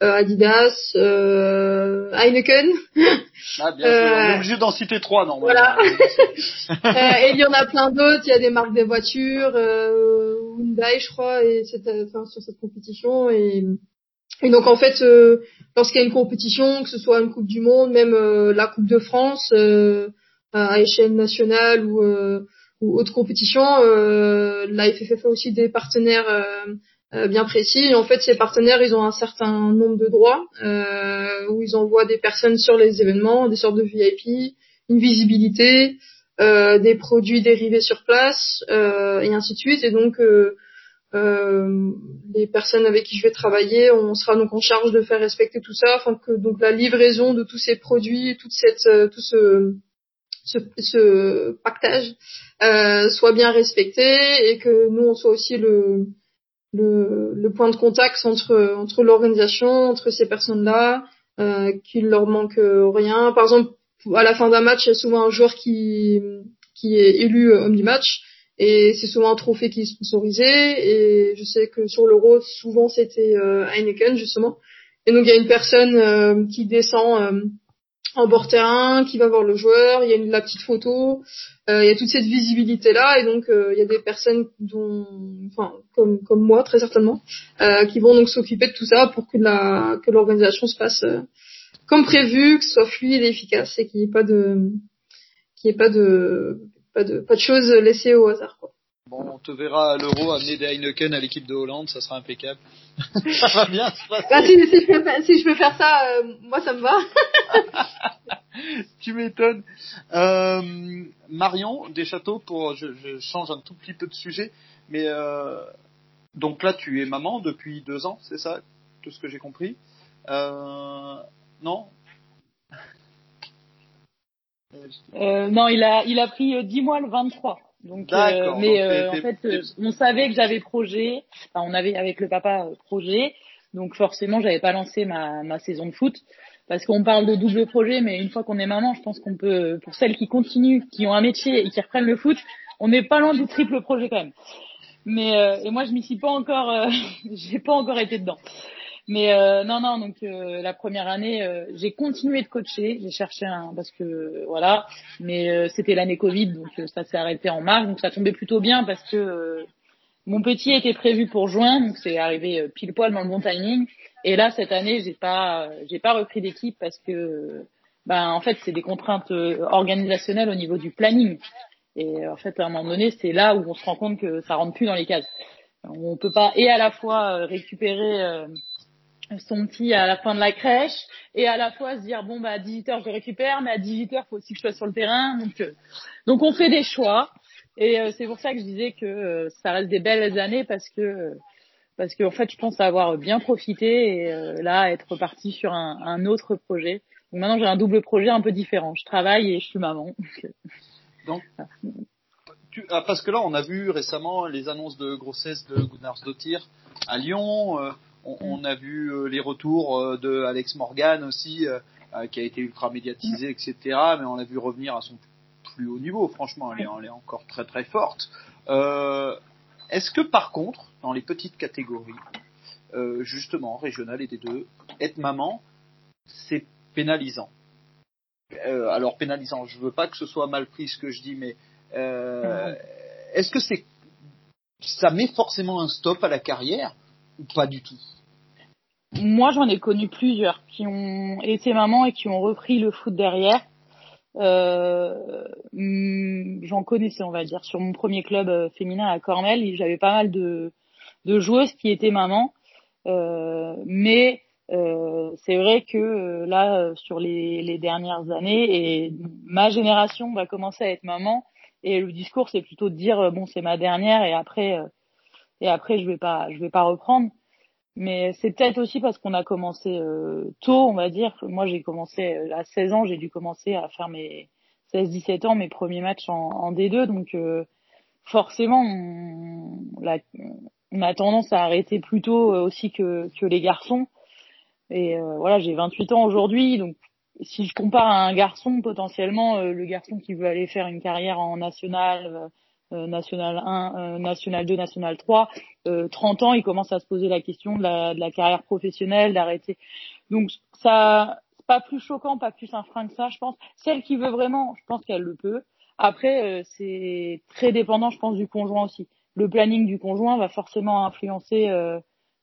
F: Adidas, euh, Heineken.
D: Ah, bien
F: Euh,
D: sûr, on est obligé d'en citer trois normalement.
F: voilà. Euh, et il y en a plein d'autres. Il y a des marques de voitures, euh, Hyundai, je crois, et euh, enfin, sur cette compétition. Et, et donc en fait, euh, lorsqu'il y a une compétition, que ce soit une Coupe du Monde, même euh, la Coupe de France euh, à échelle nationale ou, euh, ou autre compétition, euh, la FFF a aussi des partenaires euh, euh, bien précis. Et en fait, ces partenaires, ils ont un certain nombre de droits euh, où ils envoient des personnes sur les événements, des sortes de VIP, une visibilité, euh, des produits dérivés sur place euh, et ainsi de suite. Et donc, euh, euh, les personnes avec qui je vais travailler, on sera donc en charge de faire respecter tout ça, afin que donc la livraison de tous ces produits, toute cette, euh, tout ce, ce, ce pactage euh, soit bien respecté et que nous on soit aussi le le, le point de contact entre entre l'organisation, entre ces personnes-là, euh, qu'il leur manque euh, rien. Par exemple, à la fin d'un match, il y a souvent un joueur qui qui est élu euh, homme du match et c'est souvent un trophée qui est sponsorisé et je sais que sur l'Euro, souvent c'était euh, Heineken justement. Et donc il y a une personne euh, qui descend euh, en bord terrain, qui va voir le joueur, il y a une, la petite photo, euh, il y a toute cette visibilité là et donc euh, il y a des personnes dont enfin comme comme moi très certainement euh, qui vont donc s'occuper de tout ça pour que la que l'organisation se passe euh, comme prévu, que ce soit fluide et efficace et qu'il n'y ait pas de qu'il n'y ait pas de pas de pas de choses laissées au hasard quoi.
D: Bon, on te verra à l'Euro amener des Heineken à l'équipe de Hollande, ça sera impeccable. ça va bien se passer.
F: Bah, si, si, je peux, si je peux faire ça, euh, moi ça me va.
D: tu m'étonnes. Euh, Marion Deschâteaux, pour je, je change un tout petit peu de sujet, mais euh, donc là tu es maman depuis deux ans, c'est ça, tout ce que j'ai compris. Euh, non?
G: Euh, non, il a, il a pris euh, 10 mois le 23. Donc, euh, mais euh, en fait, euh, on savait que j'avais projet. Enfin, on avait avec le papa euh, projet. Donc forcément, j'avais pas lancé ma, ma saison de foot parce qu'on parle de double projet, mais une fois qu'on est maman, je pense qu'on peut, pour celles qui continuent, qui ont un métier et qui reprennent le foot, on n'est pas loin du triple projet quand même. Mais euh, et moi, je m'y suis pas encore, euh, j'ai pas encore été dedans. Mais euh, non, non, donc euh, la première année, euh, j'ai continué de coacher. J'ai cherché un parce que voilà, mais euh, c'était l'année Covid, donc euh, ça s'est arrêté en mars, donc ça tombait plutôt bien parce que euh, mon petit était prévu pour juin, donc c'est arrivé pile poil dans le bon timing. Et là cette année, j'ai pas, j'ai pas repris d'équipe parce que ben en fait c'est des contraintes organisationnelles au niveau du planning. Et en fait à un moment donné c'est là où on se rend compte que ça rentre plus dans les cases. On peut pas et à la fois récupérer son petit à la fin de la crèche et à la fois se dire bon bah à 18h je récupère mais à 18h faut aussi que je sois sur le terrain. Donc euh, donc on fait des choix. Et euh, c'est pour ça que je disais que euh, ça reste des belles années parce que parce qu'en fait je pense avoir bien profité et là être reparti sur un, un autre projet. Donc maintenant j'ai un double projet un peu différent. Je travaille et je suis maman.
D: Donc tu, ah, parce que là on a vu récemment les annonces de grossesse de Gunnarsdottir à Lyon on, a vu euh, les retours euh, de Alex Morgan aussi, euh, qui a été ultra médiatisé, etc. Mais on l'a vu revenir à son plus haut niveau. Franchement, elle est, encore très très forte. Est-ce que par contre, dans les petites catégories, justement régionales et des deux, être maman, c'est pénalisant? alors pénalisant, je veux pas que ce soit mal pris ce que je dis, mais est-ce que c'est ça met forcément un stop à la carrière ou pas du tout?
G: Moi, j'en ai connu plusieurs qui ont été mamans et qui ont repris le foot derrière. Euh, hmm, j'en connaissais, on va dire, sur mon premier club euh, féminin à Cornell, j'avais pas mal de, de joueuses qui étaient mamans. Euh, mais euh, c'est vrai que là, sur les, les, dernières années, et ma génération va commencer à être maman, et le discours c'est plutôt de dire bon c'est ma dernière et après et après je vais pas je vais pas reprendre. Mais c'est peut-être aussi parce qu'on a commencé euh, tôt, on va dire. Moi, j'ai commencé euh, à 16 ans, j'ai dû commencer à faire mes 16-17 ans, mes premiers matchs en, en D2. Donc, euh, forcément, on, a tendance à arrêter plus tôt aussi que, que les garçons. Et voilà, j'ai 28 ans aujourd'hui, donc si je compare à un garçon, potentiellement, le garçon qui veut aller faire une carrière en national euh, national 1, euh, national 2, national 3, euh, 30 ans, il commence à se poser la question de la, de la carrière professionnelle, d'arrêter. Donc ça, c'est pas plus choquant, pas plus un frein que ça, je pense. Celle qui veut vraiment, je pense qu'elle le peut. Après, euh, c'est très dépendant, je pense, du conjoint aussi. Le planning du conjoint va forcément influencer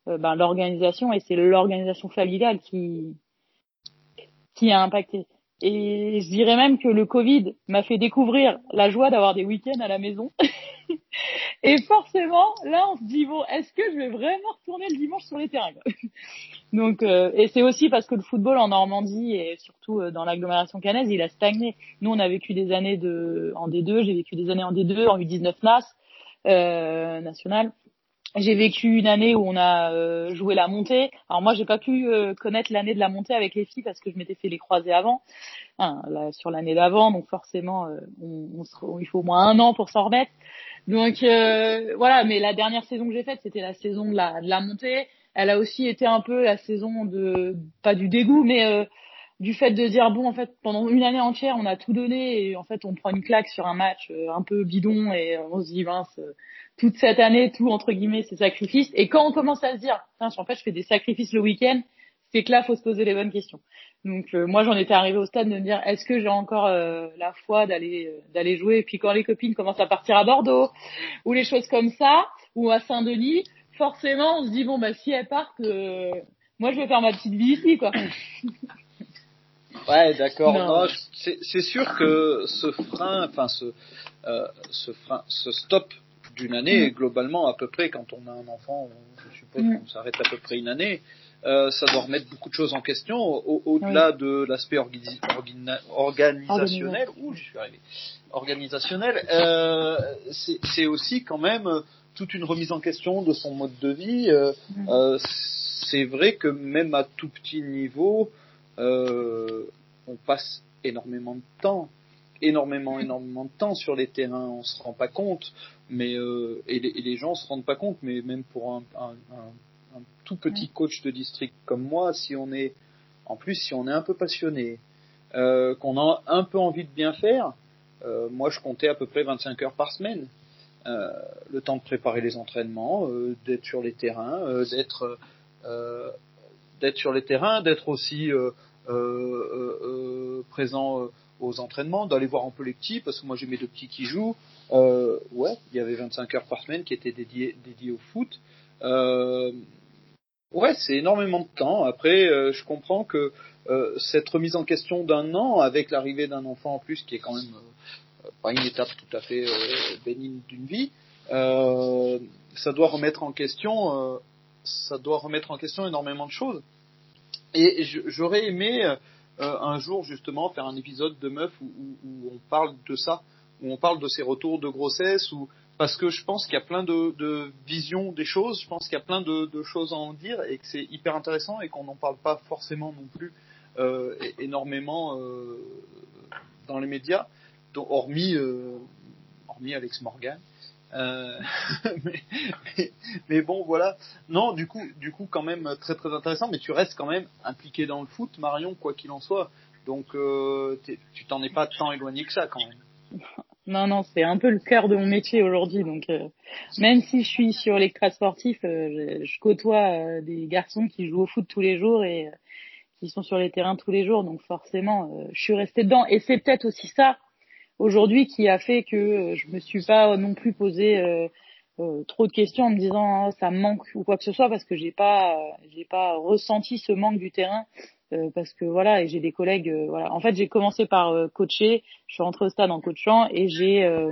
G: ben, l'organisation et c'est l'organisation familiale qui qui a impacté. Et je dirais même que le Covid m'a fait découvrir la joie d'avoir des week-ends à la maison. et forcément, là, on se dit bon, est-ce que je vais vraiment retourner le dimanche sur les terrains Donc, euh, et c'est aussi parce que le football en Normandie et surtout euh, dans l'agglomération canaise, il a stagné. Nous, on a vécu des années de en D2, j'ai vécu des années en D2, en U19 NAS euh, national. J'ai vécu une année où on a euh, joué la montée. Alors moi, j'ai pas pu euh, connaître l'année de la montée avec les filles parce que je m'étais fait les croisés avant, hein, là, sur l'année d'avant. Donc forcément, euh, on, on, il faut au moins un an pour s'en remettre. Donc voilà. Mais la dernière saison que j'ai faite, c'était la saison de la, de la montée. Elle a aussi été un peu la saison de pas du dégoût, mais du fait de dire bon en fait pendant une année entière on a tout donné et en fait on prend une claque sur un match un peu bidon et on se dit mince toute cette année, tout entre guillemets, ces sacrifices. Et quand on commence à se dire, en fait, je fais des sacrifices le week-end, c'est que là, faut se poser les bonnes questions. Donc euh, moi, j'en étais arrivée au stade de me dire, est-ce que j'ai encore euh, la foi d'aller euh, d'aller jouer? Et puis quand les copines commencent à partir à Bordeaux ou les choses comme ça, ou à Saint-Denis, forcément, on se dit bon bah si elles partent, moi je vais faire ma petite vie ici, quoi.
D: Ouais, d'accord. C'est sûr que ce frein, enfin ce, ce frein, ce stop d'une année, mm. globalement, à peu près, quand on a un enfant, je suppose mm. qu'on s'arrête à peu près une année, euh, ça doit remettre beaucoup de choses en question, au-delà de l'aspect organisationnel. Ouh, je suis arrivé. Organisationnel, euh, c'est aussi quand même toute une remise en question de son mode de vie. Euh, mm. euh c'est vrai que même à tout petit niveau, euh, on passe énormément de temps énormément, énormément de temps sur les terrains, on se rend pas compte, mais euh, et, les, et, les, gens se rendent pas compte, mais même pour un, un, un, un, tout petit coach de district comme moi, si on est, en plus, si on est un peu passionné, euh, qu'on a un peu envie de bien faire, euh, moi je comptais à peu près 25 heures par semaine. Le temps de préparer les entraînements, d'être sur les terrains, d'être d'être sur les terrains, d'être aussi présent aux entraînements, d'aller voir un peu les petits, parce que moi j'ai mes deux petits qui jouent. Euh, ouais, il y avait 25 heures par semaine qui étaient dédiées, au foot. Euh, ouais, c'est énormément de temps. Après, euh, je comprends que cette remise en question d'un an avec l'arrivée d'un enfant en plus qui est quand même pas une étape tout à fait bénigne d'une vie, ça doit remettre en question, ça doit remettre en question énormément de choses. Et j'aurais aimé euh, un jour justement faire un épisode de Meuf où, on parle de ça, où on parle de ces retours de grossesse, ou parce que je pense qu'il y a plein de, visions des choses, je pense qu'il y a plein de, choses à en dire et que c'est hyper intéressant et qu'on n'en parle pas forcément non plus euh, énormément euh, dans les médias, hormis hormis Alex Morgan. Euh, mais, bon voilà non du coup du coup quand même très très intéressant mais tu restes quand même impliqué dans le foot Marion quoi qu'il en soit donc euh, tu t'en es pas tant éloigné que ça quand même
G: Non, non, c'est un peu le cœur de mon métier aujourd'hui. Donc, euh, même si je suis sur l'extra sportif, euh, je, côtoie des garçons qui jouent au foot tous les jours et qui sont sur les terrains tous les jours. Donc, forcément, je suis restée dedans. Et c'est peut-être aussi ça aujourd'hui qui a fait que euh, je me suis pas non plus posé euh, euh, trop de questions en me disant Ah, ça me manque ou quoi que ce soit parce que j'ai pas, euh, j'ai pas ressenti ce manque du terrain. euh, parce que voilà et j'ai des collègues euh, voilà en fait j'ai commencé par euh, coacher je suis rentrée au stade en coachant et j'ai euh,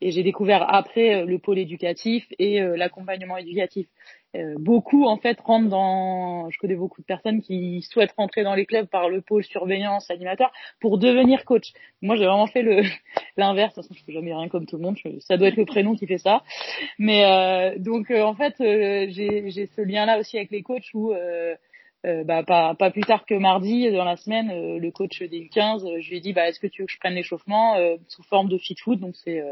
G: et j'ai découvert après euh, le pôle éducatif et euh, l'accompagnement éducatif. Euh, beaucoup en fait rentrent dans, je connais beaucoup de personnes qui souhaitent rentrer dans les clubs par le pôle surveillance animateur pour devenir coach. Moi j'ai vraiment fait le l'inverse, de toute façon je fais jamais rien comme tout le monde, ça doit être le prénom qui fait ça. Mais euh, donc euh, en fait euh, j'ai ce lien là aussi avec les coachs où euh, bah, pas, pas plus tard que mardi dans la semaine, euh, le coach des U15, euh, je lui ai dit bah, est-ce que tu veux que je prenne l'échauffement sous forme de fit foot? Donc c'est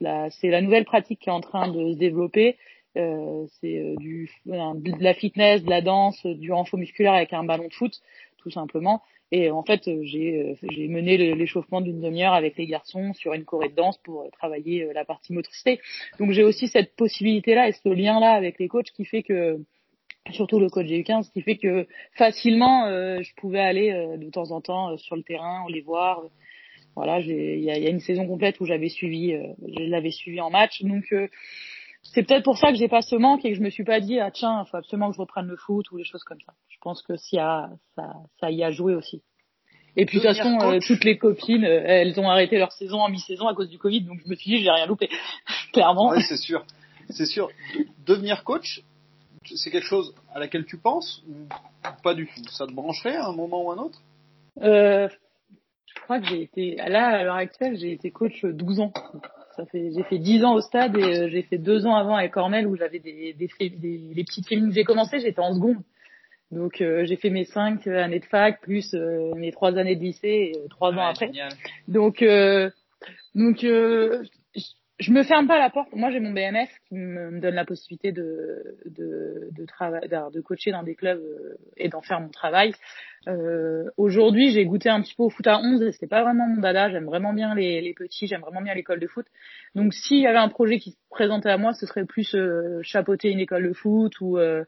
G: c'est la nouvelle pratique qui est en train de se développer. Euh, c'est euh, du de la fitness, de la danse, euh, du renfort musculaire avec un ballon de foot tout simplement. Et en fait euh, j'ai j'ai mené l'échauffement d'une demi-heure avec les garçons sur une choré de danse pour travailler la partie motricité. Donc j'ai aussi cette possibilité là et ce lien là avec les coachs qui fait que surtout le coach GU15 qui fait que facilement euh, je pouvais aller euh, de temps en temps euh, sur le terrain les voir voilà il y a, il y a une saison complète où j'avais suivi euh, je l'avais suivi en match. Donc euh, c'est peut-être pour ça que j'ai pas ce manque et que je me suis pas dit ah tiens faut absolument que je reprenne le foot ou les choses comme ça. Je pense que ça ça y a joué aussi. Et puis de toute façon euh, toutes les copines euh, elles ont arrêté leur saison en mi-saison à cause du Covid donc je me suis dit j'ai rien loupé. Clairement.
D: C'est sûr. C'est sûr. De- Devenir coach, c'est quelque chose à laquelle tu penses ou pas du tout? Ça te brancherait à un moment ou un autre?
G: Euh, je crois que j'ai été là à l'heure actuelle, j'ai été coach 12 ans. Ça fait j'ai fait 10 ans au stade et euh, j'ai fait deux ans avant avec Cornell où j'avais des des, des les petites féminines. J'ai commencé, j'étais en seconde. Donc euh, j'ai fait mes cinq années de fac plus euh, mes trois années de lycée euh, trois ans
D: Ouais,
G: après.
D: génial.
G: Donc, euh, donc euh, je, me ferme pas la porte. Moi, j'ai mon BMF qui me, donne la possibilité de de de, trava- de, de coacher dans des clubs euh, et d'en faire mon travail. Euh, Aujourd'hui, j'ai goûté un petit peu au foot à 11 et c'est pas vraiment mon dada. J'aime vraiment bien les, les petits, j'aime vraiment bien l'école de foot. Donc, s'il y avait un projet qui se présentait à moi, ce serait plus euh, chapeauter une école de foot ou euh,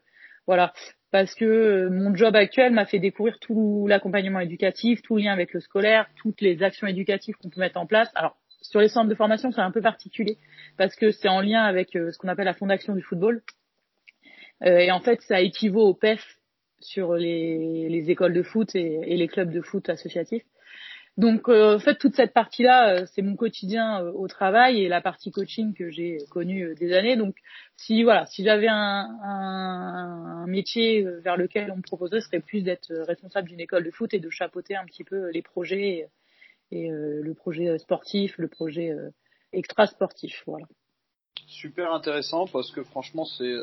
G: voilà parce que euh, mon job actuel m'a fait découvrir tout l'accompagnement éducatif, tout le lien avec le scolaire, toutes les actions éducatives qu'on peut mettre en place. Alors sur les centres de formation, c'est un peu particulier parce que c'est en lien avec euh, ce qu'on appelle la fondation du football. Euh, et en fait, ça équivaut au PEF sur les, les écoles de foot et, les clubs de foot associatifs. Donc, euh, en fait, toute cette partie-là, c'est mon quotidien au travail et la partie coaching que j'ai connue des années. Donc, si voilà, si j'avais un, un, métier vers lequel on me proposerait, ce serait plus d'être responsable d'une école de foot et de chapeauter un petit peu les projets et, euh, le projet euh, sportif, le projet euh, extra sportif. Voilà.
D: Super intéressant parce que franchement c'est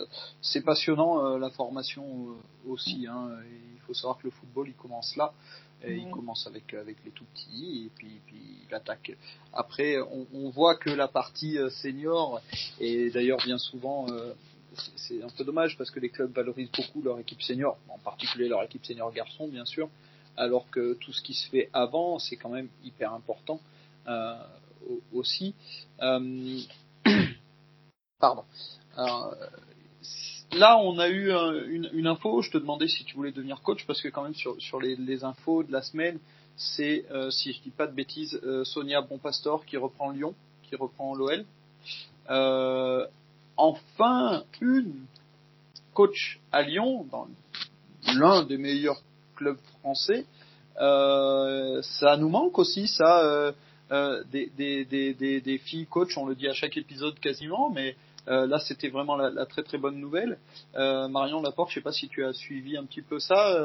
D: c'est passionnant euh, la formation euh, aussi. Hein. Et il faut savoir que le football il commence là. Et il
G: Ouais.
D: commence avec avec les tout petits et puis puis il attaque. Après on, on voit que la partie senior et d'ailleurs bien souvent euh, c'est- c'est un peu dommage parce que les clubs valorisent beaucoup leur équipe senior, en particulier leur équipe senior garçon bien sûr, alors que tout ce qui se fait avant c'est quand même hyper important euh, au- aussi. Euh, Pardon. Euh, là, on a eu un- une, info. Je te demandais si tu voulais devenir coach parce que quand même sur, les, infos de la semaine, c'est si je dis pas de bêtises, Sonia Bonpastor qui reprend Lyon, qui reprend l'OL. Enfin, une coach à Lyon dans l'un des meilleurs clubs français. Euh, ça nous manque aussi, ça, euh, euh, des, des, des, des, filles coach, on le dit à chaque épisode quasiment, mais là c'était vraiment la, très très bonne nouvelle. Marion Laporte, je sais pas si tu as suivi un petit peu ça,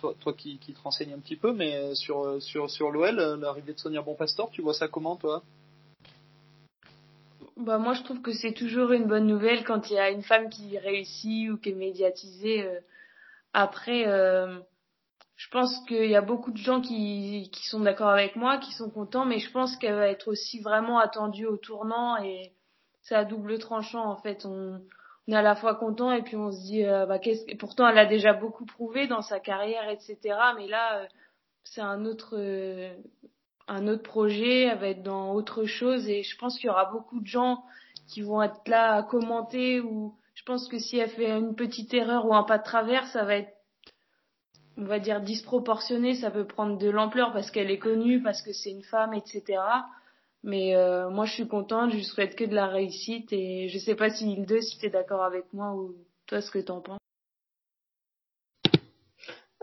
D: toi, toi qui, qui te renseignes un petit peu, mais sur sur sur l'OL, l'arrivée de Sonia Bonpastor, tu vois ça comment toi?
E: Bah moi je trouve que c'est toujours une bonne nouvelle quand il y a une femme qui réussit ou qui est médiatisée. Après, euh, je pense qu'il y a beaucoup de gens qui, qui sont d'accord avec moi, qui sont contents, mais je pense qu'elle va être aussi vraiment attendue au tournant et c'est à double tranchant en fait. On, est à la fois content et puis on se dit, euh, bah, qu'est-ce... pourtant elle a déjà beaucoup prouvé dans sa carrière, etc. Mais là, euh, c'est un autre, un autre projet, elle va être dans autre chose et je pense qu'il y aura beaucoup de gens qui vont être là à commenter ou pense que si elle fait une petite erreur ou un pas de travers, ça va être on va dire disproportionné, ça peut prendre de l'ampleur parce qu'elle est connue, parce que c'est une femme, etc. Mais euh, moi, je suis contente, je souhaite que de la réussite et je sais pas si il 2 si tu es d'accord avec moi ou toi ce que t'en penses.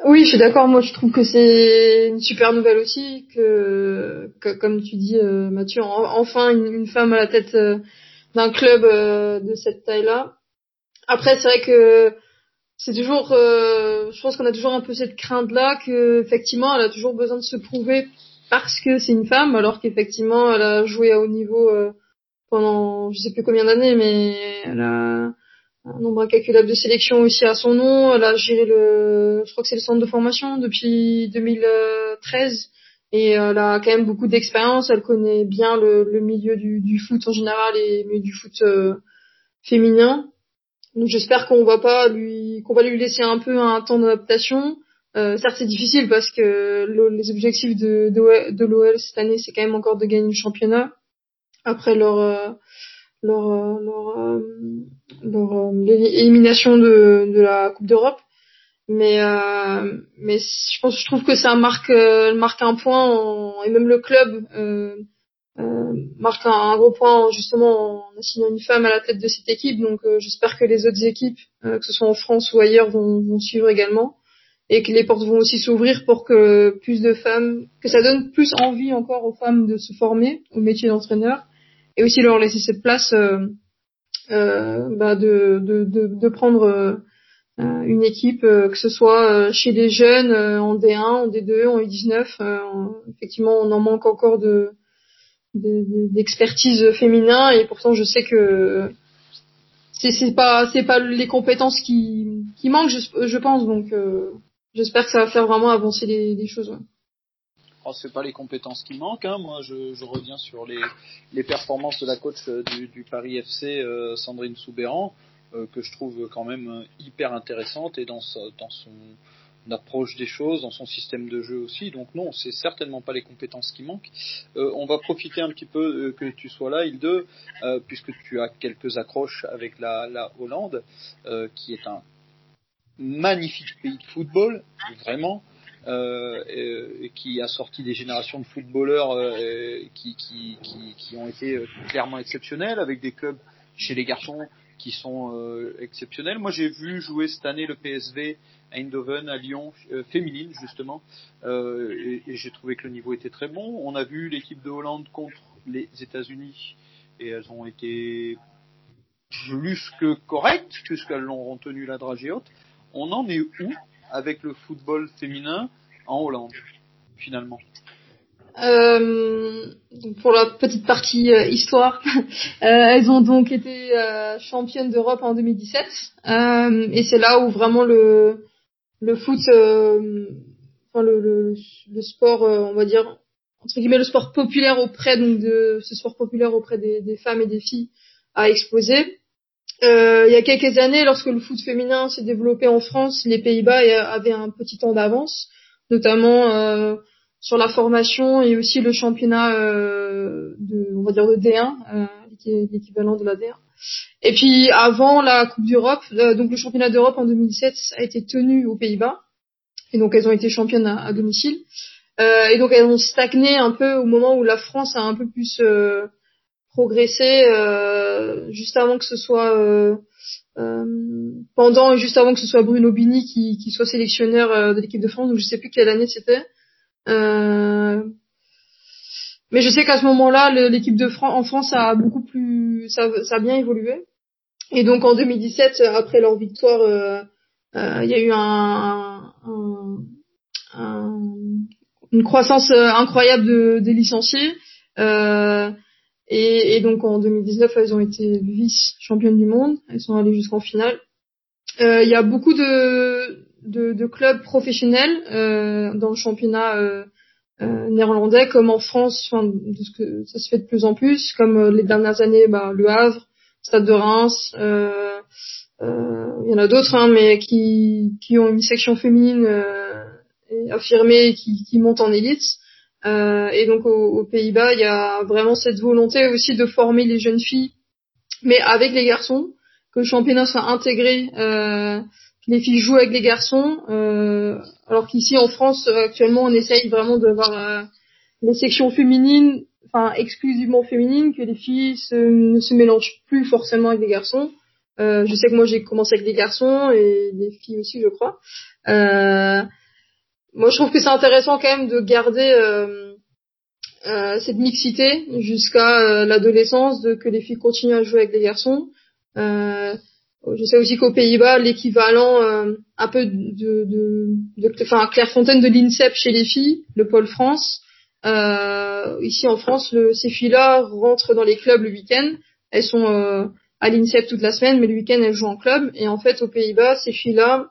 F: Oui, je suis d'accord. Moi, je trouve que c'est une super nouvelle aussi, que, comme tu dis, euh, Mathieu, enfin une, femme à la tête euh, d'un club de cette taille-là. Après, c'est vrai que c'est toujours, euh, je pense qu'on a toujours un peu cette crainte là que effectivement elle a toujours besoin de se prouver parce que c'est une femme, alors qu'effectivement elle a joué à haut niveau euh, pendant je sais plus combien d'années, mais elle a un nombre incalculable de sélections aussi à son nom. Elle a géré le, je crois que c'est le centre de formation depuis 2013 et elle a quand même beaucoup d'expérience. Elle connaît bien le, milieu du, foot en général et du foot euh, féminin. Donc j'espère qu'on va pas lui qu'on va lui laisser un peu un temps d'adaptation. Euh, certes c'est difficile parce que les objectifs de de, l'OL cette année c'est quand même encore de gagner le championnat après leur euh, leur euh, leur, euh, leur, élimination de de la Coupe d'Europe. Mais euh, mais je pense je trouve que ça marque marque un point en, et même le club marque un, un, gros point justement en assignant une femme à la tête de cette équipe. Donc euh, j'espère que les autres équipes, euh, que ce soit en France ou ailleurs, vont, vont, suivre également et que les portes vont aussi s'ouvrir pour que plus de femmes, que ça donne plus envie encore aux femmes de se former au métier d'entraîneur et aussi leur laisser cette place euh, bah de, de, de, de, prendre une équipe, que ce soit chez les jeunes en D1, en D2, en U19. effectivement, on en manque encore de d'expertise féminin et pourtant je sais que c'est c'est pas c'est pas les compétences qui qui manquent je, pense donc euh, j'espère que ça va faire vraiment avancer les, choses ouais.
D: Oh, c'est pas les compétences qui manquent. Hein. Moi, je, reviens sur les, les, performances de la coach du, du Paris FC, euh, Sandrine Soubéran, euh, que je trouve quand même hyper intéressante et dans, dans son approche des choses, dans son système de jeu aussi. Donc non, c'est certainement pas les compétences qui manquent. Euh, on va profiter un petit peu euh, que tu sois là, Hilde, euh, puisque tu as quelques accroches avec la, la Hollande, euh, qui est un magnifique pays de football, vraiment. et qui a sorti des générations de footballeurs qui, qui, qui, qui, ont été clairement exceptionnels, avec des clubs chez les garçons qui sont exceptionnels. Moi, j'ai vu jouer cette année le PSV Eindhoven, à Lyon, euh, féminine justement, euh, et, j'ai trouvé que le niveau était très bon. On a vu l'équipe de Hollande contre les États-Unis et elles ont été plus que correctes puisqu'elles ont tenu la dragée haute. On en est où avec le football féminin en Hollande finalement?
F: Euh, pour la petite partie euh, histoire, euh, elles ont donc été euh, championnes d'Europe en 2017 et c'est là où vraiment le le foot, euh, enfin le, le, le sport, euh, on va dire entre guillemets le sport populaire auprès donc de ce sport populaire auprès des, des femmes et des filles a explosé. Euh, il y a quelques années, lorsque le foot féminin s'est développé en France, les Pays-Bas avaient un petit temps d'avance, notamment euh, sur la formation et aussi le championnat euh, de, on va dire de D1, euh, l'équivalent de la D1. Et puis avant la Coupe d'Europe, euh, donc le championnat d'Europe en 2007 a été tenu aux Pays-Bas, et donc elles ont été championnes à, à domicile. Euh, et donc elles ont stagné un peu au moment où la France a un peu plus euh, progressé juste avant que ce soit pendant et juste avant que ce soit Bruno Bini qui, qui soit sélectionneur de l'équipe de France. Donc je sais plus quelle année c'était. Mais je sais qu'à ce moment-là, l'équipe de France en France a beaucoup plus, ça, ça a bien évolué. Et donc en 2017, après leur victoire, euh, euh, il y a eu un, un, un, une croissance euh, incroyable de, des licenciés. Et, et, donc en 2019, elles ont été vice championnes du monde. Elles sont allées jusqu'en finale. Il y a beaucoup de, de, de clubs professionnels dans le championnat néerlandais, comme en France. Enfin, de ce que ça se fait de plus en plus, comme les dernières années, bah, le Havre, Stade de Reims, euh, euh, il y en a d'autres, hein, mais qui, qui ont une section féminine euh, affirmée et qui, qui montent en élite. Euh, et donc aux, Pays-Bas, il y a vraiment cette volonté aussi de former les jeunes filles, mais avec les garçons, que le championnat soit intégré, euh, les filles jouent avec les garçons, euh, alors qu'ici en France actuellement on essaye vraiment d'avoir les sections féminines enfin exclusivement féminine, que les filles ne se mélangent plus forcément avec les garçons. Euh, je sais que moi j'ai commencé avec des garçons et des filles aussi, je crois. Euh, moi, je trouve que c'est intéressant quand même de garder euh, euh cette mixité jusqu'à euh, l'adolescence, de que les filles continuent à jouer avec les garçons. Euh, je sais aussi qu'aux Pays-Bas, l'équivalent un peu de, de, de, enfin Clairefontaine de l'INSEP chez les filles, le pôle France, euh, ici en France, le, ces filles-là rentrent dans les clubs le week-end. Elles sont euh, à l'INSEP toute la semaine, mais le week-end elles jouent en club. Et en fait, aux Pays-Bas, ces filles-là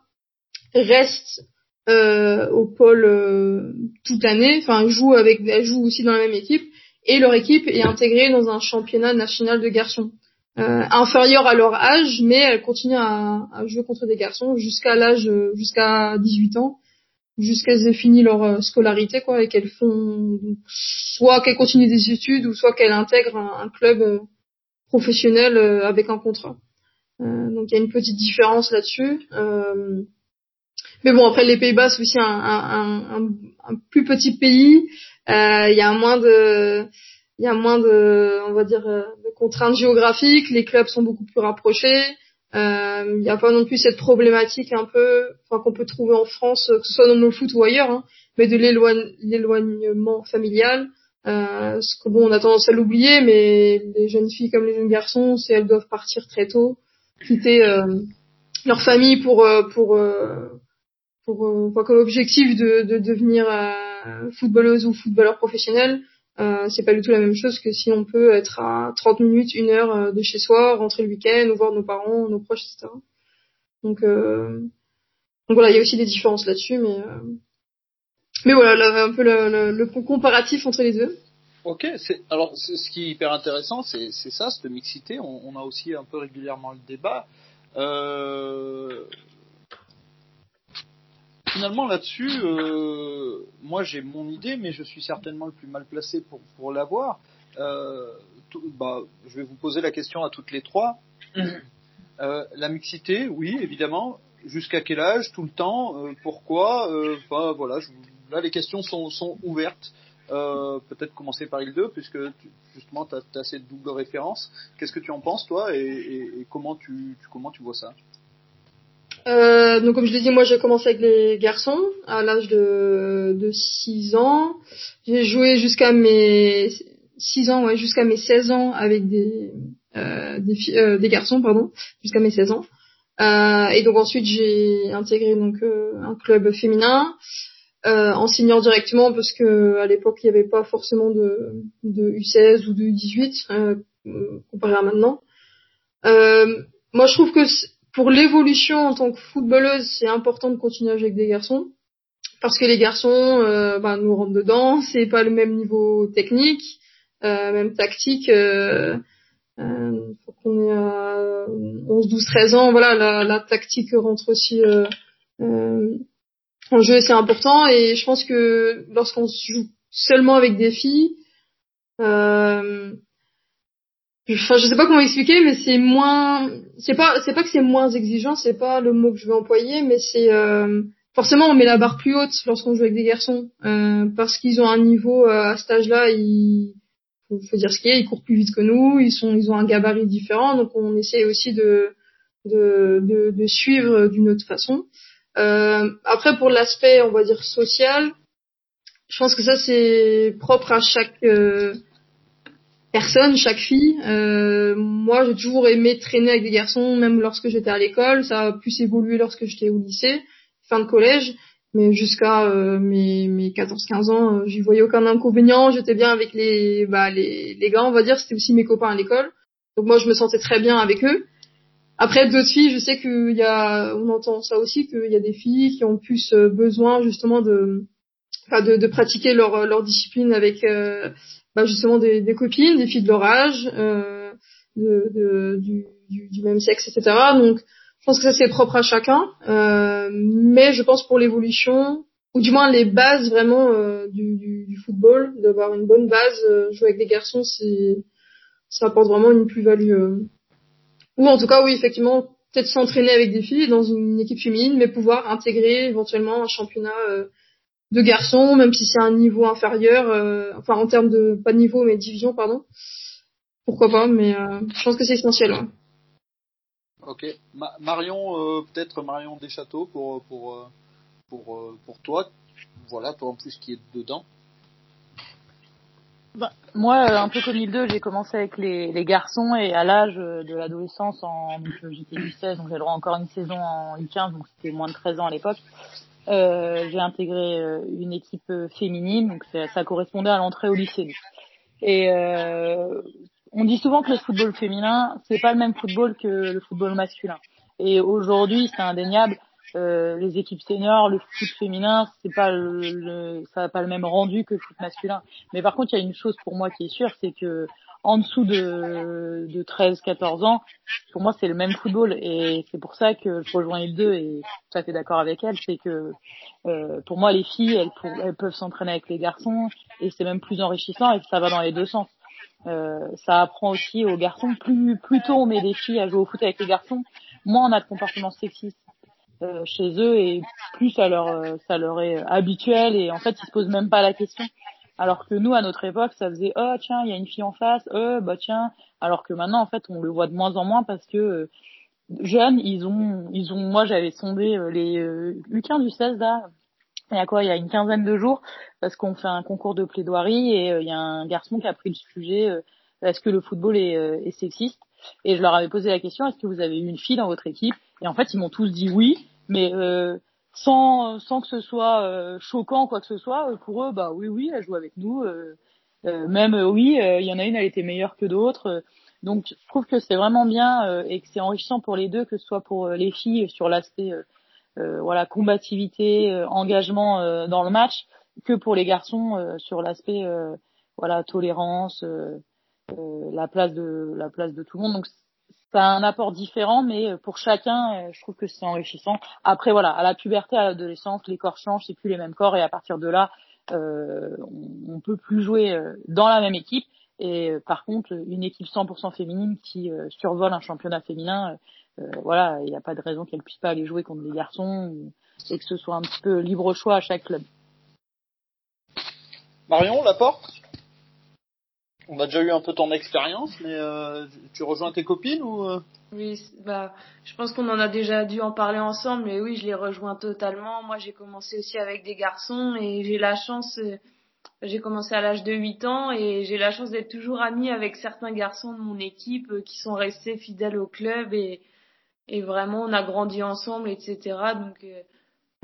F: restent euh, au pôle euh, toute l'année. Enfin, elles jouent avec, elles jouent aussi dans la même équipe. Et leur équipe est intégrée dans un championnat national de garçons. Euh, inférieur à leur âge, mais elles continuent à, à jouer contre des garçons jusqu'à l'âge, jusqu'à 18 ans jusqu'à qu'elles aient fini leur euh, scolarité quoi et qu'elles font soit qu'elles continuent des études ou soit qu'elles intègrent un, club euh, professionnel euh, avec un contrat. donc il y a une petite différence là-dessus. mais bon après les Pays-Bas c'est aussi un, un, un, plus petit pays. Il y a moins de il y a moins de on va dire de contraintes géographiques. Les clubs sont beaucoup plus rapprochés. Il euh, n'y a pas non plus cette problématique un peu, enfin qu'on peut trouver en France, que ce soit dans le foot ou ailleurs, hein, mais de l'éloignement familial. Euh, ce que bon, on a tendance à l'oublier, mais les jeunes filles comme les jeunes garçons, si elles doivent partir très tôt, quitter euh, leur famille pour euh, pour euh, pour, pour comme objectif de, de devenir footballeuse ou footballeur professionnel, euh, c'est pas du tout la même chose que si on peut être à 30 minutes, une heure euh, de chez soi, rentrer le week-end ou voir nos parents, nos proches, etc. Donc, euh... donc voilà, il y a aussi des différences là-dessus, mais mais voilà, là, un peu le, comparatif entre les deux.
D: Ok, alors ce qui est hyper intéressant, c'est ça, cette mixité. On, a aussi un peu régulièrement le débat. Finalement là-dessus, euh, moi j'ai mon idée, mais je suis certainement le plus mal placé pour, pour l'avoir. Euh, bah, je vais vous poser la question à toutes les trois. Euh, la mixité, oui, évidemment. Jusqu'à quel âge, tout le temps, euh, pourquoi Enfin voilà, je, là les questions sont, sont ouvertes. Peut-être commencer par il 2 puisque tu, justement tu as, cette double référence. Qu'est-ce que tu en penses toi et, et, et comment tu, comment tu vois ça?
F: Euh, donc comme je l'ai dit, moi j'ai commencé avec les garçons à l'âge de, de 6 ans. J'ai joué jusqu'à mes 6 ans, ouais, jusqu'à mes 16 ans avec des euh, des, euh, des garçons, pardon, jusqu'à mes 16 ans. Euh, et donc ensuite j'ai intégré donc euh, un club féminin en signant directement parce que à l'époque il n'y avait pas forcément de, de U16 ou de U18 comparé à maintenant. moi je trouve que pour l'évolution en tant que footballeuse, c'est important de continuer avec des garçons parce que les garçons euh, ben, nous rentrent dedans, c'est pas le même niveau technique, euh, même tactique. Euh, euh, faut qu'on ait à 11, 12, 13 ans, voilà, la, tactique rentre aussi euh, en jeu, c'est important. Et je pense que lorsqu'on joue seulement avec des filles, euh, je sais pas comment expliquer mais c'est moins c'est pas c'est pas que c'est moins exigeant c'est pas le mot que je vais employer mais c'est euh, forcément on met la barre plus haute lorsqu'on joue avec des garçons euh, parce qu'ils ont un niveau euh, à cet âge-là ils faut, dire ce qui est, ils courent plus vite que nous, ils sont, ils ont un gabarit différent, donc on essaie aussi de de, de, de suivre d'une autre façon. Euh, après, pour l'aspect, on va dire social, je pense que ça c'est propre à chaque euh, personne, chaque fille. Euh, moi, j'ai toujours aimé traîner avec des garçons, même lorsque j'étais à l'école. Ça a plus évolué lorsque j'étais au lycée, fin de collège. Mais jusqu'à euh, mes, mes 14-15 ans, euh, j'y voyais aucun inconvénient. J'étais bien avec les, bah, les, les gars, on va dire. C'était aussi mes copains à l'école. Donc moi, je me sentais très bien avec eux. Après, d'autres filles, je sais qu'il y a, on entend ça aussi, qu'il y a des filles qui ont plus euh, besoin justement de, de, de pratiquer leur, leur discipline avec euh, bah, justement des, des, copines, des filles de leur âge, euh, de, de, du, du, même sexe, etc. Donc, je pense que ça c'est propre à chacun, euh, mais je pense pour l'évolution, ou du moins les bases vraiment euh, du, du, du, football, d'avoir une bonne base, euh, jouer avec des garçons, ça apporte vraiment une plus-value. Euh. Ou en tout cas, oui, effectivement, peut-être s'entraîner avec des filles dans une équipe féminine, mais pouvoir intégrer éventuellement un championnat euh, de garçons, même si c'est un niveau inférieur, enfin en termes de pas de niveau mais division, pardon. Pourquoi pas, mais je pense que c'est essentiel. Ouais.
D: Ok. Ma Marion, euh, peut-être Marion Deschâteaux pour pour euh, pour euh, pour toi. Voilà, toi en plus qui est dedans.
G: Bah, moi, un peu comme il deux, j'ai commencé avec les, les garçons et à l'âge de l'adolescence, en j'étais du 16, donc j'avais droit encore une saison en U15, donc c'était moins de 13 ans à l'époque. Euh, j'ai intégré une équipe féminine, donc ça correspondait à l'entrée au lycée. Et euh, on dit souvent que le football féminin, c'est pas le même football que le football masculin. Et aujourd'hui, c'est indéniable. Euh, les équipes seniors, le foot féminin, c'est pas le, ça n'a pas le même rendu que le foot masculin. Mais par contre, il y a une chose pour moi qui est sûre, c'est que en dessous de, de 13, 14 ans, pour moi, c'est le même football. Et c'est pour ça que je rejoins il 2 et tout à fait d'accord avec elle, c'est que euh, pour moi, les filles, elles, elles peuvent s'entraîner avec les garçons et c'est même plus enrichissant et ça va dans les deux sens. Euh, ça apprend aussi aux garçons. Plus, plus tôt on met des filles à jouer au foot avec les garçons, moins on a de comportements sexistes euh, chez eux et plus ça leur, euh, ça leur est habituel et en fait ils se posent même pas la question. Alors que nous à notre époque ça faisait oh tiens il y a une fille en face, oh bah tiens. Alors que maintenant en fait on le voit de moins en moins parce que euh, jeunes ils ont, ils ont, moi j'avais sondé les euh, Lucains du 16 là il y a quoi Il y a une quinzaine de jours, parce qu'on fait un concours de plaidoirie et euh, il y a un garçon qui a pris le sujet euh, est-ce que le football est, euh, est, sexiste? Et je leur avais posé la question est-ce que vous avez eu une fille dans votre équipe? Et en fait, ils m'ont tous dit oui, mais sans sans que ce soit choquant quoi que ce soit. Pour eux, bah oui, oui, elle joue avec nous. même oui, il y en a une, elle était meilleure que d'autres. donc, je trouve que c'est vraiment bien et que c'est enrichissant pour les deux, que ce soit pour les filles sur l'aspect euh, voilà combativité, euh, engagement euh, dans le match, que pour les garçons sur l'aspect voilà tolérance, la place de la place de tout le monde. Donc ça a un apport différent, mais pour chacun, je trouve que c'est enrichissant. Après, voilà, à la puberté, à l'adolescence, les corps changent, c'est plus les mêmes corps, et à partir de là, euh, on, peut plus jouer dans la même équipe. Et par contre, une équipe 100% féminine qui survole un championnat féminin, euh, voilà, il n'y a pas de raison qu'elle puisse pas aller jouer contre des garçons et que ce soit un petit peu libre choix à chaque club.
D: Marion, la porte? On a déjà eu un peu ton expérience, mais euh, tu rejoins tes copines ou euh?
E: Oui, bah, je pense qu'on en a déjà dû en parler ensemble, mais oui, je les rejoins totalement. Moi, j'ai commencé aussi avec des garçons et j'ai la chance, j'ai commencé à l'âge de 8 ans et j'ai la chance d'être toujours amie avec certains garçons de mon équipe qui sont restés fidèles au club et, et vraiment on a grandi ensemble, etc. Donc euh,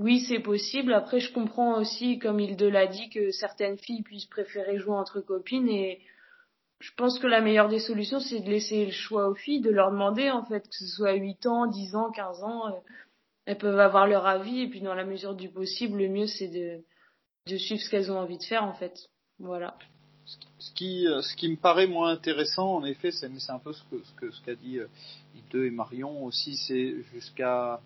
E: oui, c'est possible. Après, je comprends aussi, comme il de l'a dit, que certaines filles puissent préférer jouer entre copines et je pense que la meilleure des solutions, c'est de laisser le choix aux filles, de leur demander, en fait, que ce soit 8 ans, 10 ans, 15 ans, euh, elles peuvent avoir leur avis et puis dans la mesure du possible, le mieux, c'est de, suivre ce qu'elles ont envie de faire, en fait. Voilà.
D: Ce qui, euh, me paraît moins intéressant, en effet, c'est, un peu ce que, ce qu'a dit deux et Marion aussi, c'est jusqu'à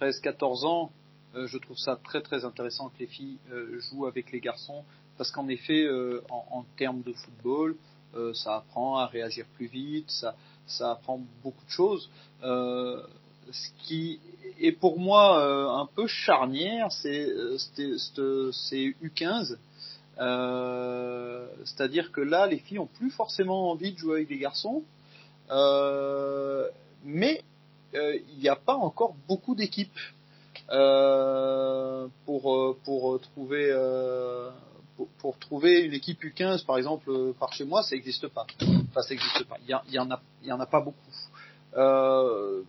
D: 13-14 ans. Euh, je trouve ça très très intéressant que les filles euh, jouent avec les garçons parce qu'en effet, euh, en, termes de football, ça apprend à réagir plus vite, ça, ça apprend beaucoup de choses. ce qui est pour moi un peu charnière, c'est c'est U15 Euh, C'est-à-dire que là, les filles ont plus forcément envie de jouer avec des garçons, euh, mais euh, il n'y a pas encore beaucoup d'équipes euh, pour euh, pour trouver euh, pour, trouver une équipe U15 par exemple euh, par chez moi, ça n'existe pas. Enfin, ça n'existe pas. Il y, en a il y en a pas beaucoup. Euh,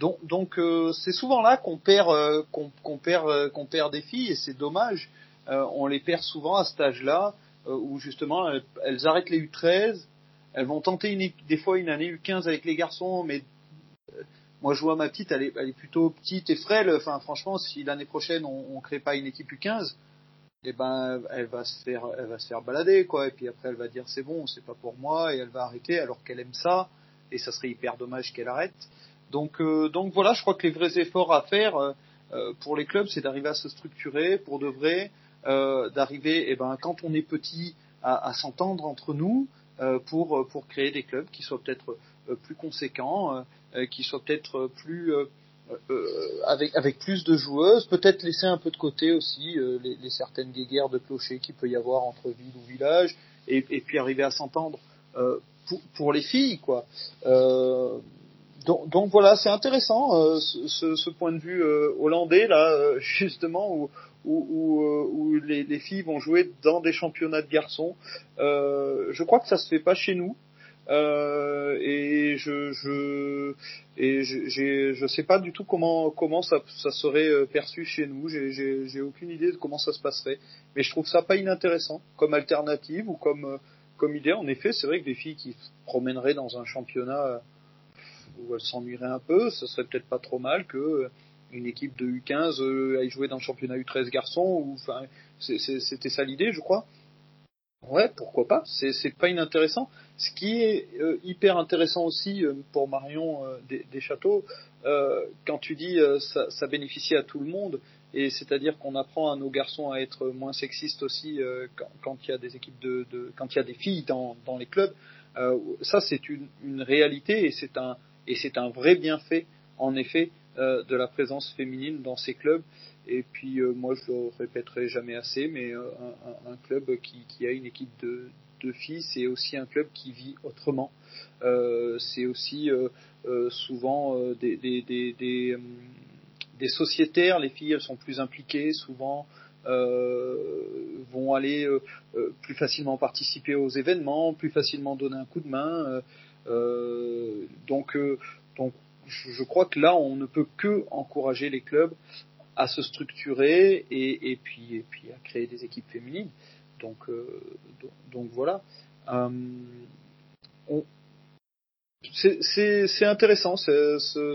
D: donc, donc euh, c'est souvent là qu'on perd, euh, qu'on perd, euh, qu'on perd des filles et c'est dommage. On les perd souvent à cet âge-là où justement elles, arrêtent les U13, elles vont tenter des fois une année U15 avec les garçons, mais moi je vois ma petite, elle est, elle est plutôt petite et frêle. Enfin franchement, si l'année prochaine on, on crée pas une équipe U15, eh ben elle va se faire, elle va se faire balader quoi. Et puis après elle va dire c'est bon, c'est pas pour moi et elle va arrêter alors qu'elle aime ça et ça serait hyper dommage qu'elle arrête. Donc, euh, donc voilà, je crois que les vrais efforts à faire euh, euh, pour les clubs, c'est d'arriver à se structurer pour de vrai, euh, d'arriver, eh ben, quand on est petit, à, à s'entendre entre nous euh, pour pour créer des clubs qui soient peut-être euh, plus conséquents, euh, euh, qui soient peut-être plus euh, euh, avec avec plus de joueuses, peut-être laisser un peu de côté aussi euh, les, les certaines guéguerres de clochers qu'il peut y avoir entre ville ou village, et, et puis arriver à s'entendre euh, pour, pour les filles, quoi. Euh, donc, donc voilà, c'est intéressant euh, ce, ce- point de vue euh, hollandais là, euh, justement où où, où, euh, où les, les filles vont jouer dans des championnats de garçons. Euh, je crois que ça se fait pas chez nous. Euh, et je je et je je sais pas du tout comment comment ça ça serait euh, perçu chez nous. J'ai aucune idée de comment ça se passerait. Mais je trouve ça pas inintéressant comme alternative ou comme euh, comme idée. En effet, c'est vrai que des filles qui se promèneraient dans un championnat euh, où elles s'ennuieraient un peu, ce serait peut-être pas trop mal que une équipe de U15 euh, aille jouer dans le championnat U13 garçons. Ou enfin, c'était ça l'idée, je crois. Ouais, pourquoi pas C'est pas inintéressant. Ce qui est euh, hyper intéressant aussi euh, pour Marion euh, des, des Châteaux, euh, quand tu dis euh, ça, ça bénéficie à tout le monde, et c'est-à-dire qu'on apprend à nos garçons à être moins sexistes aussi euh, quand, il y a des équipes de, de quand il y a des filles dans, dans les clubs. Ça c'est une, une réalité et c'est un et c'est un vrai bienfait en effet euh, de la présence féminine dans ces clubs. Et puis euh, moi je le répéterai jamais assez, mais euh, un, un- club qui, qui a une équipe de, de filles, c'est aussi un club qui vit autrement. Euh, c'est aussi euh, souvent des, des, des, des, des sociétaires, les filles elles sont plus impliquées, souvent euh, vont aller euh, euh, plus facilement participer aux événements, plus facilement donner un coup de main. donc, donc je crois que là on ne peut que encourager les clubs à se structurer et, puis à créer des équipes féminines. Donc euh, voilà. Euh, c'est intéressant ce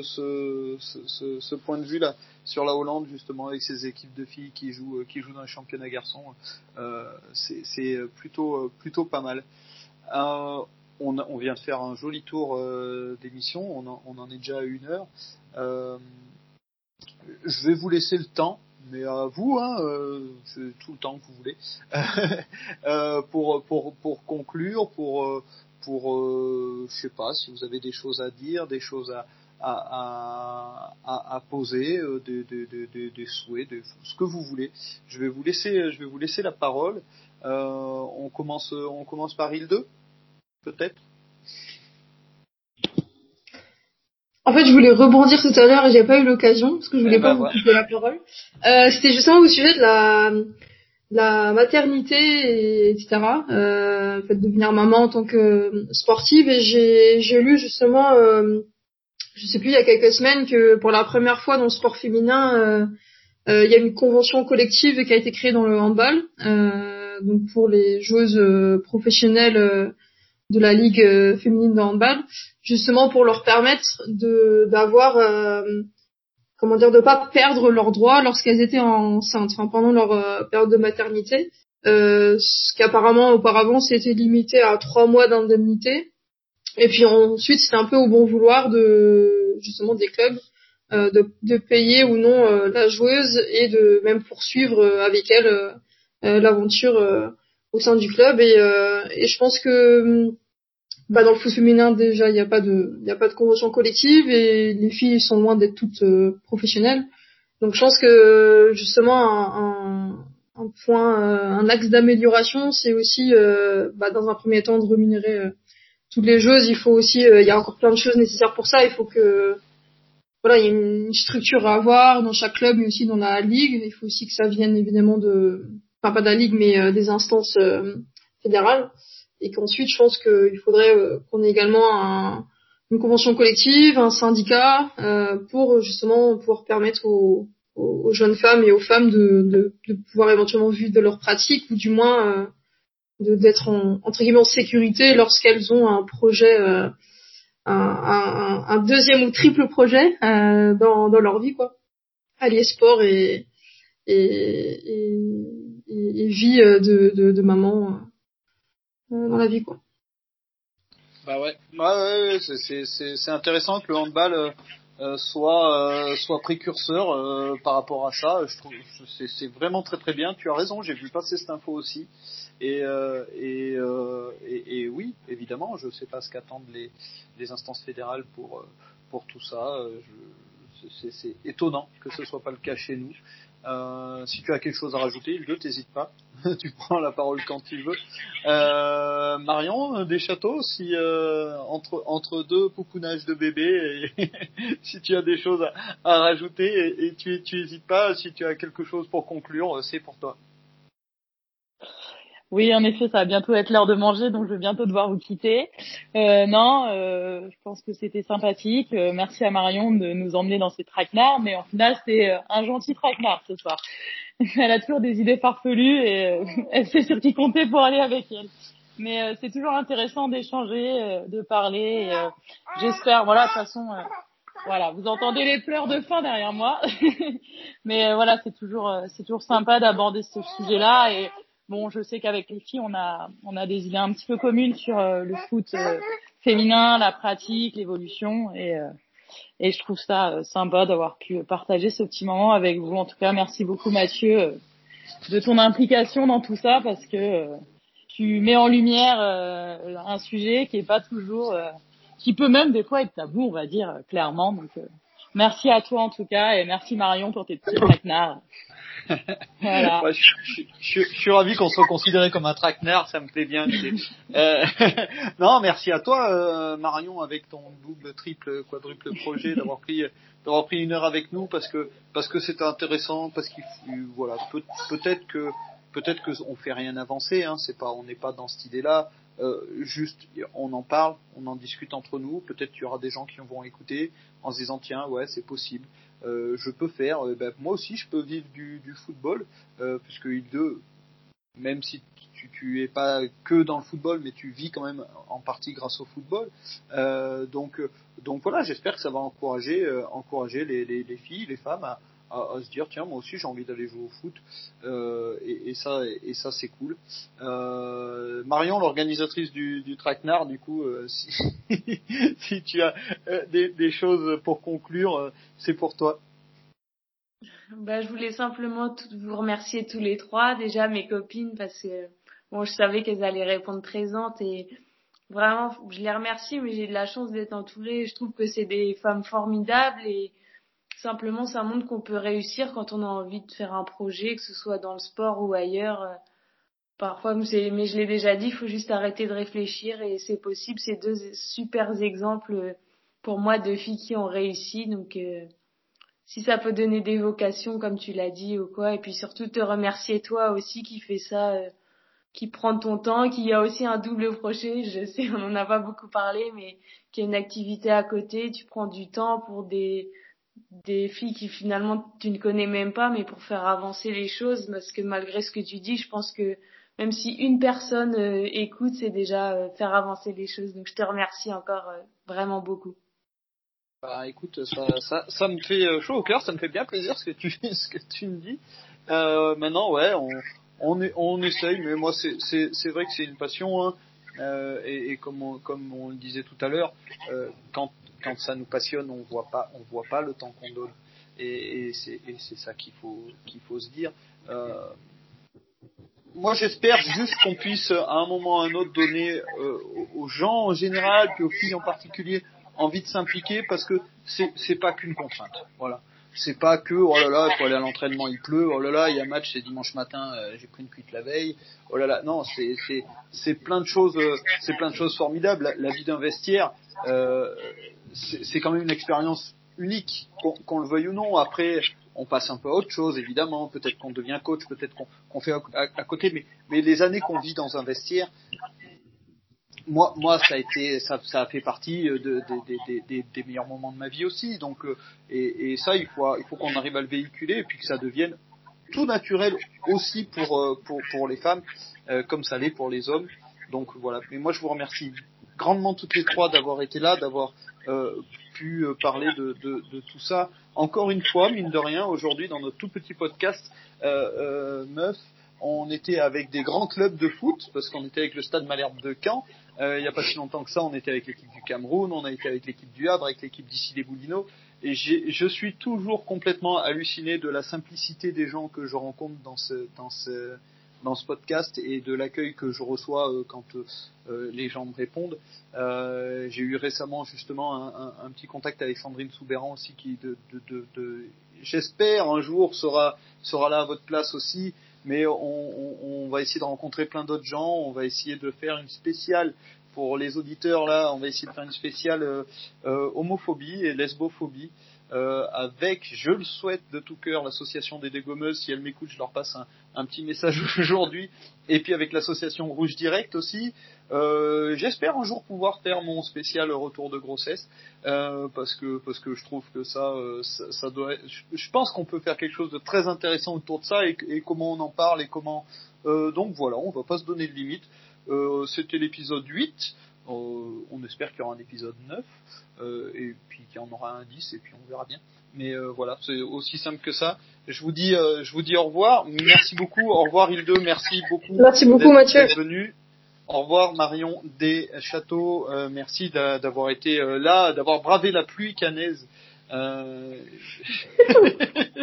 D: point de vue là sur la Hollande justement avec ces équipes de filles qui jouent qui jouent dans les championnats garçons. Euh, c'est plutôt pas mal. On, vient de faire un joli tour euh, d'émission, on, en- est déjà à une heure. Euh, je vais vous laisser le temps, mais à vous, hein, euh, tout le temps que vous voulez, pour, conclure, pour, je sais pas, si vous avez des choses à dire, des choses à, poser, des, des, des, ce que vous voulez. Je vais vous laisser, je vais vous laisser la parole. On commence, on commence par île 2, peut-être.
F: En fait, je voulais rebondir tout à l'heure et j'ai pas eu l'occasion parce que je voulais
D: Eh
F: pas
D: ben,
F: vous
D: voilà.
F: couper la parole. Euh, C'était justement au sujet de la, la maternité, et, etc. Euh, le fait de devenir maman en tant que sportive et j'ai lu justement, euh, je sais plus, il y a quelques semaines que pour la première fois dans le sport féminin, euh, il y a une convention collective qui a été créée dans le handball, donc pour les joueuses professionnelles de la ligue euh, féminine de handball justement pour leur permettre de d'avoir euh, comment dire de pas perdre leurs droits lorsqu'elles étaient enceintes enfin pendant leur euh, période de maternité. Euh, ce qu'apparemment auparavant c'était limité à trois mois d'indemnité. Et puis ensuite c'était un peu au bon vouloir de justement des clubs euh, de, de payer ou non la joueuse et de même poursuivre avec elle l'aventure au sein du club et, euh, et je pense que hum, bah dans le foot féminin déjà il n'y a pas de il a pas de convention collective et les filles sont loin d'être toutes euh, professionnelles donc je pense que justement un, un, point, un axe d'amélioration, c'est aussi, bah, dans un premier temps, de rémunérer toutes les choses. Il faut aussi, il y a encore plein de choses nécessaires pour ça. Il faut que voilà, il y a une structure à avoir dans chaque club, mais aussi dans la ligue. Il faut aussi que ça vienne évidemment de, pas de la ligue, mais euh, des instances euh, fédérales. Et qu'ensuite, je pense qu'il faudrait euh, qu'on ait également un, une convention collective, un syndicat, pour justement pouvoir permettre aux, jeunes femmes et aux femmes de, pouvoir éventuellement vivre de leur pratique, ou du moins d'être en, entre guillemets en sécurité lorsqu'elles ont un projet un, deuxième ou triple projet dans, dans leur vie quoi allier sport et et, et, et vie euh, de, de, de maman euh, dans la vie quoi
D: bah ouais, bah ouais, c'est intéressant que le handball euh, soit soit précurseur par rapport à ça. Je trouve c'est vraiment très très bien. Tu as raison, j'ai vu passer cette info aussi. Et, euh, et, euh, et, et, oui, évidemment, je ne sais pas ce qu'attendent les, les, instances fédérales pour, euh, pour tout ça. C'est étonnant que ce soit pas le cas chez nous. Euh, si tu as quelque chose à rajouter, ne t'hésite pas. tu prends la parole quand tu veux. Euh, Marion, des châteaux, si euh, entre entre deux pouponnages de bébés, si tu as des choses à, à rajouter, et, et tu tu hésites pas. Si tu as quelque chose pour conclure, c'est pour toi.
G: Oui, en effet, ça va bientôt être l'heure de manger, donc je vais bientôt devoir vous quitter. Euh, non, euh, je pense que c'était sympathique. Euh, merci à Marion de nous emmener dans ces traquenards, mais en final, c'est euh, un gentil traquenard ce soir. elle a toujours des idées farfelues et euh, elle sait sur qui compter pour aller avec elle. Mais c'est toujours intéressant d'échanger, de parler. J'espère, voilà, de toute façon, voilà, vous entendez les pleurs de faim derrière moi, mais voilà, c'est toujours, c'est toujours sympa d'aborder ce sujet-là et Bon, je sais qu'avec les filles, on a, on a des idées un petit peu communes sur euh, le foot euh, féminin, la pratique, l'évolution, et, euh, et je trouve ça sympa d'avoir pu partager ce petit moment avec vous. En tout cas, merci beaucoup Mathieu de ton implication dans tout ça, parce que tu mets en lumière un sujet qui est pas toujours, qui peut même des fois être tabou, on va dire clairement. Donc, merci à toi en tout cas, et merci Marion pour tes petits traquenards.
D: Voilà. je, je, suis ravi qu'on soit considéré comme un traquenard, ça me plaît bien. Euh, non, merci à toi, euh, Marion, avec ton double, triple, quadruple projet, d'avoir pris, d'avoir pris une heure avec nous parce que parce que c'est intéressant, parce qu'il voilà, peut, peut-être que peut-être que on fait rien avancer, hein, c'est pas, on n'est pas dans cette idée-là. Euh, juste, on en parle, on en discute entre nous. Peut-être qu'il y aura des gens qui vont écouter en se disant tiens, ouais, c'est possible. Euh, je peux faire. Euh, ben, moi aussi, je peux vivre du, football, euh, puisque il deux, même si tu, tu es pas que dans le football, mais tu vis quand même en partie grâce au football. Donc, donc voilà, j'espère que ça va encourager, encourager les, les, les, filles, les femmes à, à, se dire tiens moi aussi j'ai envie d'aller jouer au foot euh, et, ça et ça c'est cool. Euh, Marion l'organisatrice du, du traquenard du coup euh, si, si tu as des, choses pour conclure c'est pour toi.
E: Bah, je voulais simplement vous remercier tous les trois déjà mes copines parce que bon je savais qu'elles allaient répondre présentes et vraiment je les remercie mais j'ai de la chance d'être entourée je trouve que c'est des femmes formidables et Simplement, ça montre qu'on peut réussir quand on a envie de faire un projet, que ce soit dans le sport ou ailleurs. Euh, parfois, mais je l'ai déjà dit, il faut juste arrêter de réfléchir et c'est possible. C'est deux super exemples euh, pour moi de filles qui ont réussi. Donc, euh, si ça peut donner des vocations, comme tu l'as dit ou quoi, et puis surtout te remercier toi aussi qui fais ça, qui prend ton temps, qui a aussi un double projet. Je sais, on en a pas beaucoup parlé, mais qui a une activité à côté. Tu prends du temps pour des des filles qui finalement tu ne connais même pas, mais pour faire avancer les choses, parce que malgré ce que tu dis, je pense que même si une personne euh, écoute, c'est déjà euh, faire avancer les choses. Donc je te remercie encore euh, vraiment beaucoup.
D: Bah écoute, ça, ça, me fait chaud au cœur, ça me fait bien plaisir ce que tu, ce que tu me dis. maintenant, ouais, on, on, essaye, mais moi c'est, c'est, vrai que c'est une passion. Hein. et, comme, on, comme on le disait tout à l'heure, quand quand ça nous passionne, on voit pas, on voit pas le temps qu'on donne. Et, et c'est ça qu'il faut, qu'il faut se dire. Euh, moi, j'espère juste qu'on puisse, à un moment ou à un autre, donner euh, aux gens en général, puis aux filles en particulier, envie de s'impliquer, parce que c'est, pas qu'une contrainte. Voilà. c'est pas que oh là là, il faut aller à l'entraînement, il pleut, oh là là, il y a match, c'est dimanche matin, euh, j'ai pris une cuite la veille, oh là là, non, c'est c'est c'est plein de choses, euh, c'est plein de choses formidables. La, la vie d'un vestiaire, euh, c'est quand même une expérience unique, qu'on le veuille ou non. Après, on passe un peu à autre chose, évidemment. Peut-être qu'on devient coach, peut-être qu'on fait à, côté, mais mais les années qu'on vit dans un vestiaire, moi, moi, ça a été, ça, ça a fait partie euh, de, de- de- de- de- des meilleurs moments de ma vie aussi. Donc, euh, et, et ça, il faut, il faut qu'on arrive à le véhiculer et puis que ça devienne tout naturel aussi pour euh, pour pour les femmes, comme ça l'est pour les hommes. Donc voilà. Mais moi, je vous remercie grandement toutes les trois d'avoir été là, d'avoir pu euh, parler de, de, de tout ça. Encore une fois, mine de rien, aujourd'hui dans notre tout petit podcast, euh, euh, on était avec des grands clubs de foot parce qu'on était avec le Stade Malherbe de Caen. Euh, il n'y a pas si longtemps que ça, on était avec l'équipe du Cameroun, on a été avec l'équipe du Havre, avec l'équipe d'ici les Boulineaux. Et je suis toujours complètement halluciné de la simplicité des gens que je rencontre dans ce, dans ce, dans ce podcast et de l'accueil que je reçois euh, quand euh, euh, les gens me répondent. J'ai eu récemment justement un, petit contact avec Sandrine Soubéran aussi qui j'espère un jour sera sera là à votre place aussi. Mais on, va essayer de rencontrer plein d'autres gens. On va essayer de faire une spéciale pour les auditeurs là. On va essayer de faire une spéciale homophobie et lesbophobie avec, je le souhaite de tout cœur, l'association des dégommeuses. Si elles m'écoutent, je leur passe un, un petit message aujourd'hui. Et puis avec l'association Rouge Direct aussi. Euh, J'espère un jour pouvoir faire mon spécial retour de grossesse euh, parce que parce que je trouve que ça euh, ça, doit. Je, je pense qu'on peut faire quelque chose de très intéressant autour de ça et, et comment on en parle et comment. Euh, donc voilà, on va pas se donner de limite. Euh, C'était l'épisode 8. Euh, on espère qu'il y aura un épisode 9 euh, et puis qu'il y en aura un 10 et puis on verra bien. Mais euh, voilà, c'est aussi simple que ça. Je vous dis, euh, je vous dis au revoir. Merci beaucoup. Au revoir Hilde. Merci beaucoup.
F: Merci beaucoup, Mathieu.
D: venu. Au revoir Marion des Châteaux. Euh, merci d'a- d'avoir été euh, là, d'avoir bravé la pluie canaise. Euh...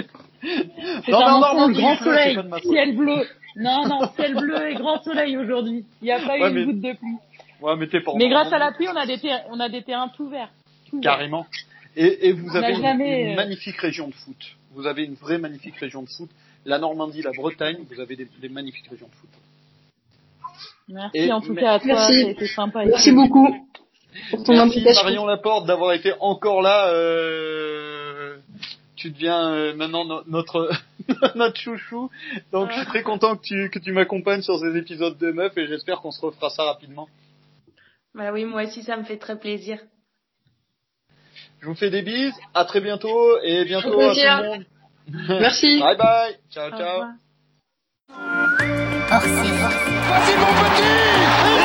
D: Non, non, non, non,
G: grand soleil, ciel bleu. Non, non, ciel bleu et grand soleil aujourd'hui. Il n'y a pas eu
D: Ouais,
G: une
D: mais-
G: goutte de pluie.
D: Ouais, mais
G: grâce à la pluie, on a des, ter- on a des terrains tout verts. Tout.
D: Carrément. Et, et vous
G: On
D: avez une,
G: jamais,
D: une
G: euh,
D: magnifique région de foot. Vous avez une vraie magnifique région de foot. La Normandie, la Bretagne, vous avez des, des magnifiques régions de foot.
G: Merci
D: Et
G: en tout cas à toi,
F: Merci.
G: ça a été sympa.
F: Merci beaucoup pour ton
D: Merci. Marion Laporte d'avoir été encore là. euh, Tu deviens euh, maintenant no- notre notre chouchou. Donc je suis très content que tu que tu m'accompagnes sur ces épisodes de meuf et j'espère qu'on se refera ça rapidement.
E: Bah oui, moi aussi, ça me fait très plaisir.
D: Je vous fais des bises. À très bientôt et bientôt à tout le monde.
F: Merci.
D: Bye bye. Ciao
E: Au
D: ciao.
E: revoir.
C: Vas-y mon petit